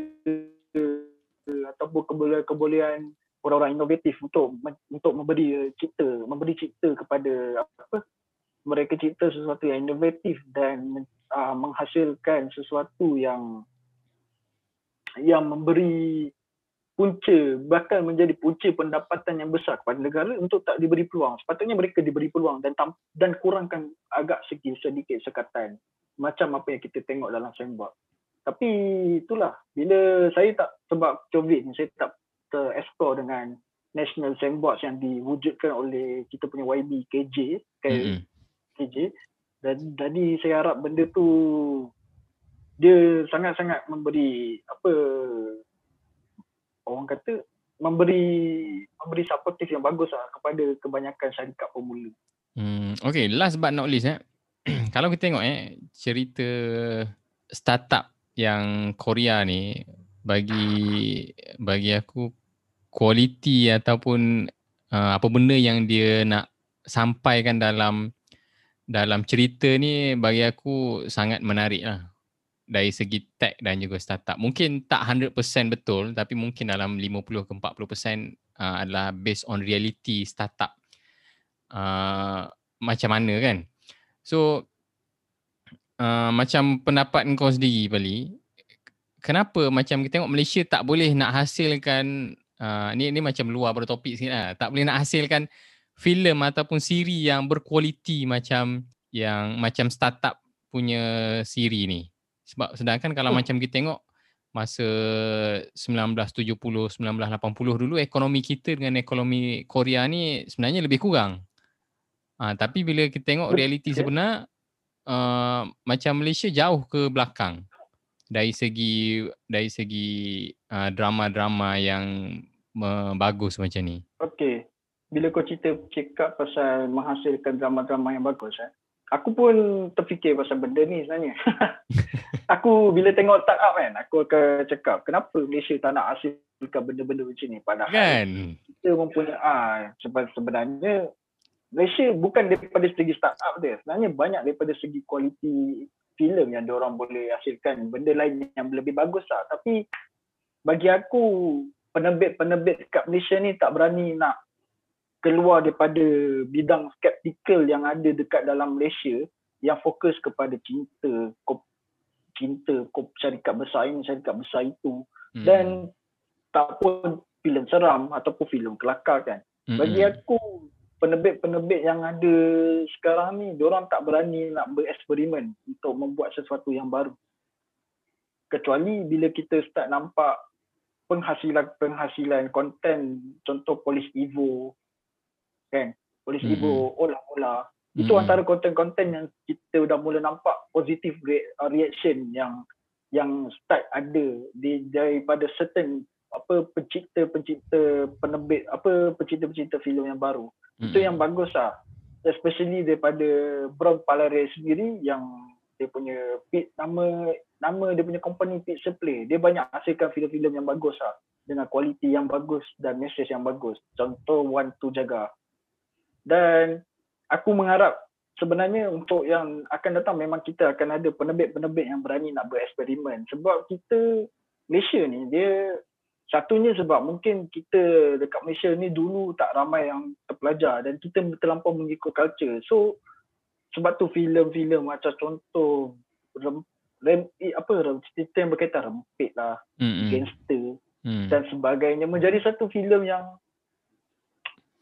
ataupun kebolehan-kebolehan orang-orang inovatif untuk untuk memberi cipta memberi cipta kepada apa mereka cipta sesuatu yang inovatif dan uh, menghasilkan sesuatu yang yang memberi punca bahkan menjadi punca pendapatan yang besar kepada negara untuk tak diberi peluang. Sepatutnya mereka diberi peluang dan tam, dan kurangkan agak sikit sedikit sekatan macam apa yang kita tengok dalam sembak. Tapi itulah bila saya tak sebab COVID ni saya tak ter-explore dengan national sandbox yang diwujudkan oleh kita punya YB KJ kan mm-hmm. KJ dan jadi saya harap benda tu dia sangat-sangat memberi apa orang kata memberi memberi supportive yang bagus lah kepada kebanyakan syarikat pemula. Hmm, okay, last but not least eh. [CLEARS THROAT] Kalau kita tengok eh cerita startup yang Korea ni bagi bagi aku kualiti ataupun uh, apa benda yang dia nak sampaikan dalam dalam cerita ni bagi aku sangat menarik lah dari segi tech dan juga startup. Mungkin tak 100% betul tapi mungkin dalam 50 ke 40% uh, adalah based on reality startup. Uh, macam mana kan? So uh, macam pendapat kau sendiri Bali, kenapa macam kita tengok Malaysia tak boleh nak hasilkan uh, ni ni macam luar pada topik sikit lah. Tak boleh nak hasilkan filem ataupun siri yang berkualiti macam yang macam startup punya siri ni. Sebab sedangkan kalau hmm. macam kita tengok masa 1970 1980 dulu ekonomi kita dengan ekonomi Korea ni sebenarnya lebih kurang. Ha, tapi bila kita tengok realiti sebenar uh, macam Malaysia jauh ke belakang dari segi dari segi uh, drama-drama yang uh, bagus macam ni. Okey. Bila kau cerita cakap pasal menghasilkan drama-drama yang bagus eh aku pun terfikir pasal benda ni sebenarnya. [LAUGHS] aku bila tengok startup kan, aku akan cakap kenapa Malaysia tak nak hasilkan benda-benda macam ni padahal kan. kita mempunyai ah sebab sebenarnya Malaysia bukan daripada segi startup dia, sebenarnya banyak daripada segi kualiti filem yang orang boleh hasilkan benda lain yang lebih bagus lah. Tapi bagi aku penerbit-penerbit kat Malaysia ni tak berani nak keluar daripada bidang skeptikal yang ada dekat dalam Malaysia yang fokus kepada cinta kop, cinta kop syarikat besar ini syarikat besar itu hmm. dan tak pun filem seram ataupun filem kelakar kan hmm. bagi aku penerbit-penerbit yang ada sekarang ni orang tak berani nak bereksperimen untuk membuat sesuatu yang baru kecuali bila kita start nampak penghasilan-penghasilan konten contoh polis Evo kan polis mm-hmm. ibu olah-olah itu mm-hmm. antara konten-konten yang kita dah mula nampak positif uh, reaction yang yang start ada di daripada certain apa pencipta-pencipta penerbit apa pencipta-pencipta filem yang baru. Mm-hmm. itu yang bagus lah. Especially daripada Brown Palares sendiri yang dia punya pit nama nama dia punya company Pizza Play dia banyak hasilkan filem-filem yang bagus lah. Dengan kualiti yang bagus dan message yang bagus. Contoh One to Jaga. Dan aku mengharap sebenarnya untuk yang akan datang memang kita akan ada penerbit-penerbit yang berani nak bereksperimen. Sebab kita Malaysia ni dia satunya sebab mungkin kita dekat Malaysia ni dulu tak ramai yang terpelajar dan kita terlampau mengikut culture so sebab tu filem-filem macam contoh rem, rem, eh, apa rem, cerita yang berkaitan rempit lah mm-hmm. gangster mm. dan sebagainya menjadi satu filem yang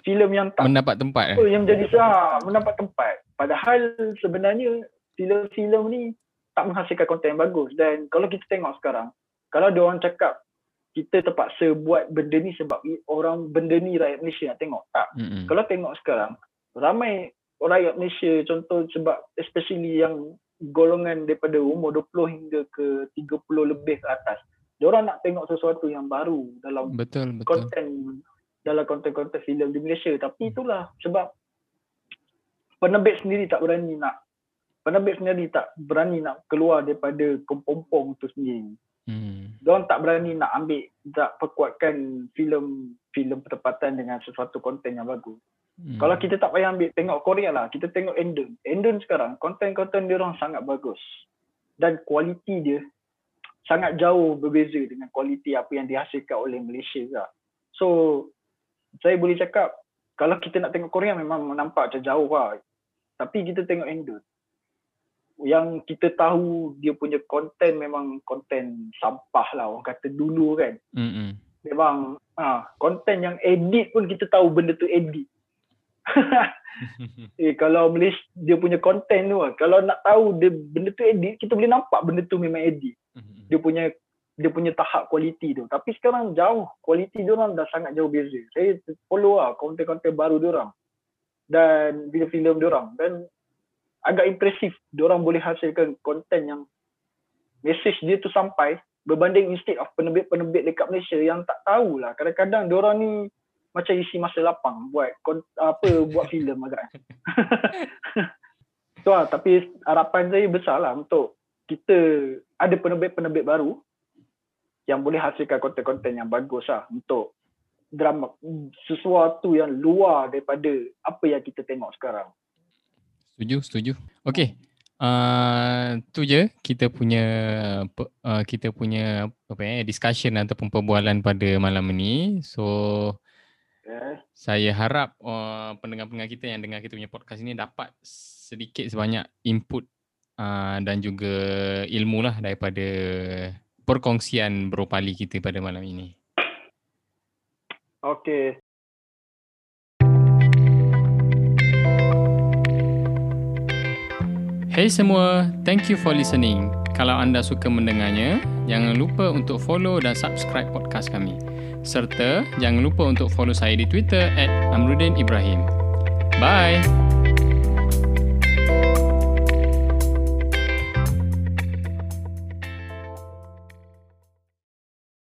filem yang tak mendapat tempat eh? yang menjadi sah mendapat tempat padahal sebenarnya filem-filem ni tak menghasilkan konten yang bagus dan kalau kita tengok sekarang kalau ada orang cakap kita terpaksa buat benda ni sebab orang benda ni rakyat Malaysia nak tengok tak mm-hmm. kalau tengok sekarang ramai rakyat Malaysia contoh sebab especially yang golongan daripada umur 20 hingga ke 30 lebih ke atas dia orang nak tengok sesuatu yang baru dalam betul, betul. konten dalam konten-konten filem di Malaysia tapi itulah sebab penerbit sendiri tak berani nak penerbit sendiri tak berani nak keluar daripada kompompong tu sendiri. Hmm. Diorang tak berani nak ambil tak perkuatkan filem filem pertempatan dengan sesuatu konten yang bagus. Hmm. Kalau kita tak payah ambil tengok Korea lah, kita tengok Endon. Endon sekarang konten-konten dia orang sangat bagus. Dan kualiti dia sangat jauh berbeza dengan kualiti apa yang dihasilkan oleh Malaysia lah. So saya boleh cakap kalau kita nak tengok Korea memang nampak macam jauh lah. Tapi kita tengok Endo. Yang kita tahu dia punya konten memang konten sampah lah orang kata dulu kan. Mm-hmm. memang ah konten yang edit pun kita tahu benda tu edit. [LAUGHS] eh kalau Malaysia dia punya konten tu lah, kalau nak tahu dia benda tu edit, kita boleh nampak benda tu memang edit. Mhm. Dia punya dia punya tahap kualiti tu. Tapi sekarang jauh kualiti dia orang dah sangat jauh beza. Saya follow lah konten-konten baru dia orang dan filem-filem dia orang dan agak impresif dia orang boleh hasilkan konten yang message dia tu sampai berbanding instead of penerbit-penerbit dekat Malaysia yang tak tahulah kadang-kadang dia orang ni macam isi masa lapang buat apa buat filem agak. [LAUGHS] so, lah, tapi harapan saya besar lah untuk kita ada penerbit-penerbit baru yang boleh hasilkan konten-konten yang bagus lah untuk drama sesuatu yang luar daripada apa yang kita tengok sekarang. Setuju, setuju. Okay. Uh, tu je kita punya uh, kita punya apa ya discussion ataupun perbualan pada malam ini. So saya harap uh, pendengar-pendengar kita yang dengar kita punya podcast ini dapat sedikit sebanyak input uh, dan juga ilmu lah daripada perkongsian Bro Pali kita pada malam ini. Okay. Hey semua, thank you for listening. Kalau anda suka mendengarnya, jangan lupa untuk follow dan subscribe podcast kami. Serta jangan lupa untuk follow saya di Twitter at Amrudin Ibrahim. Bye!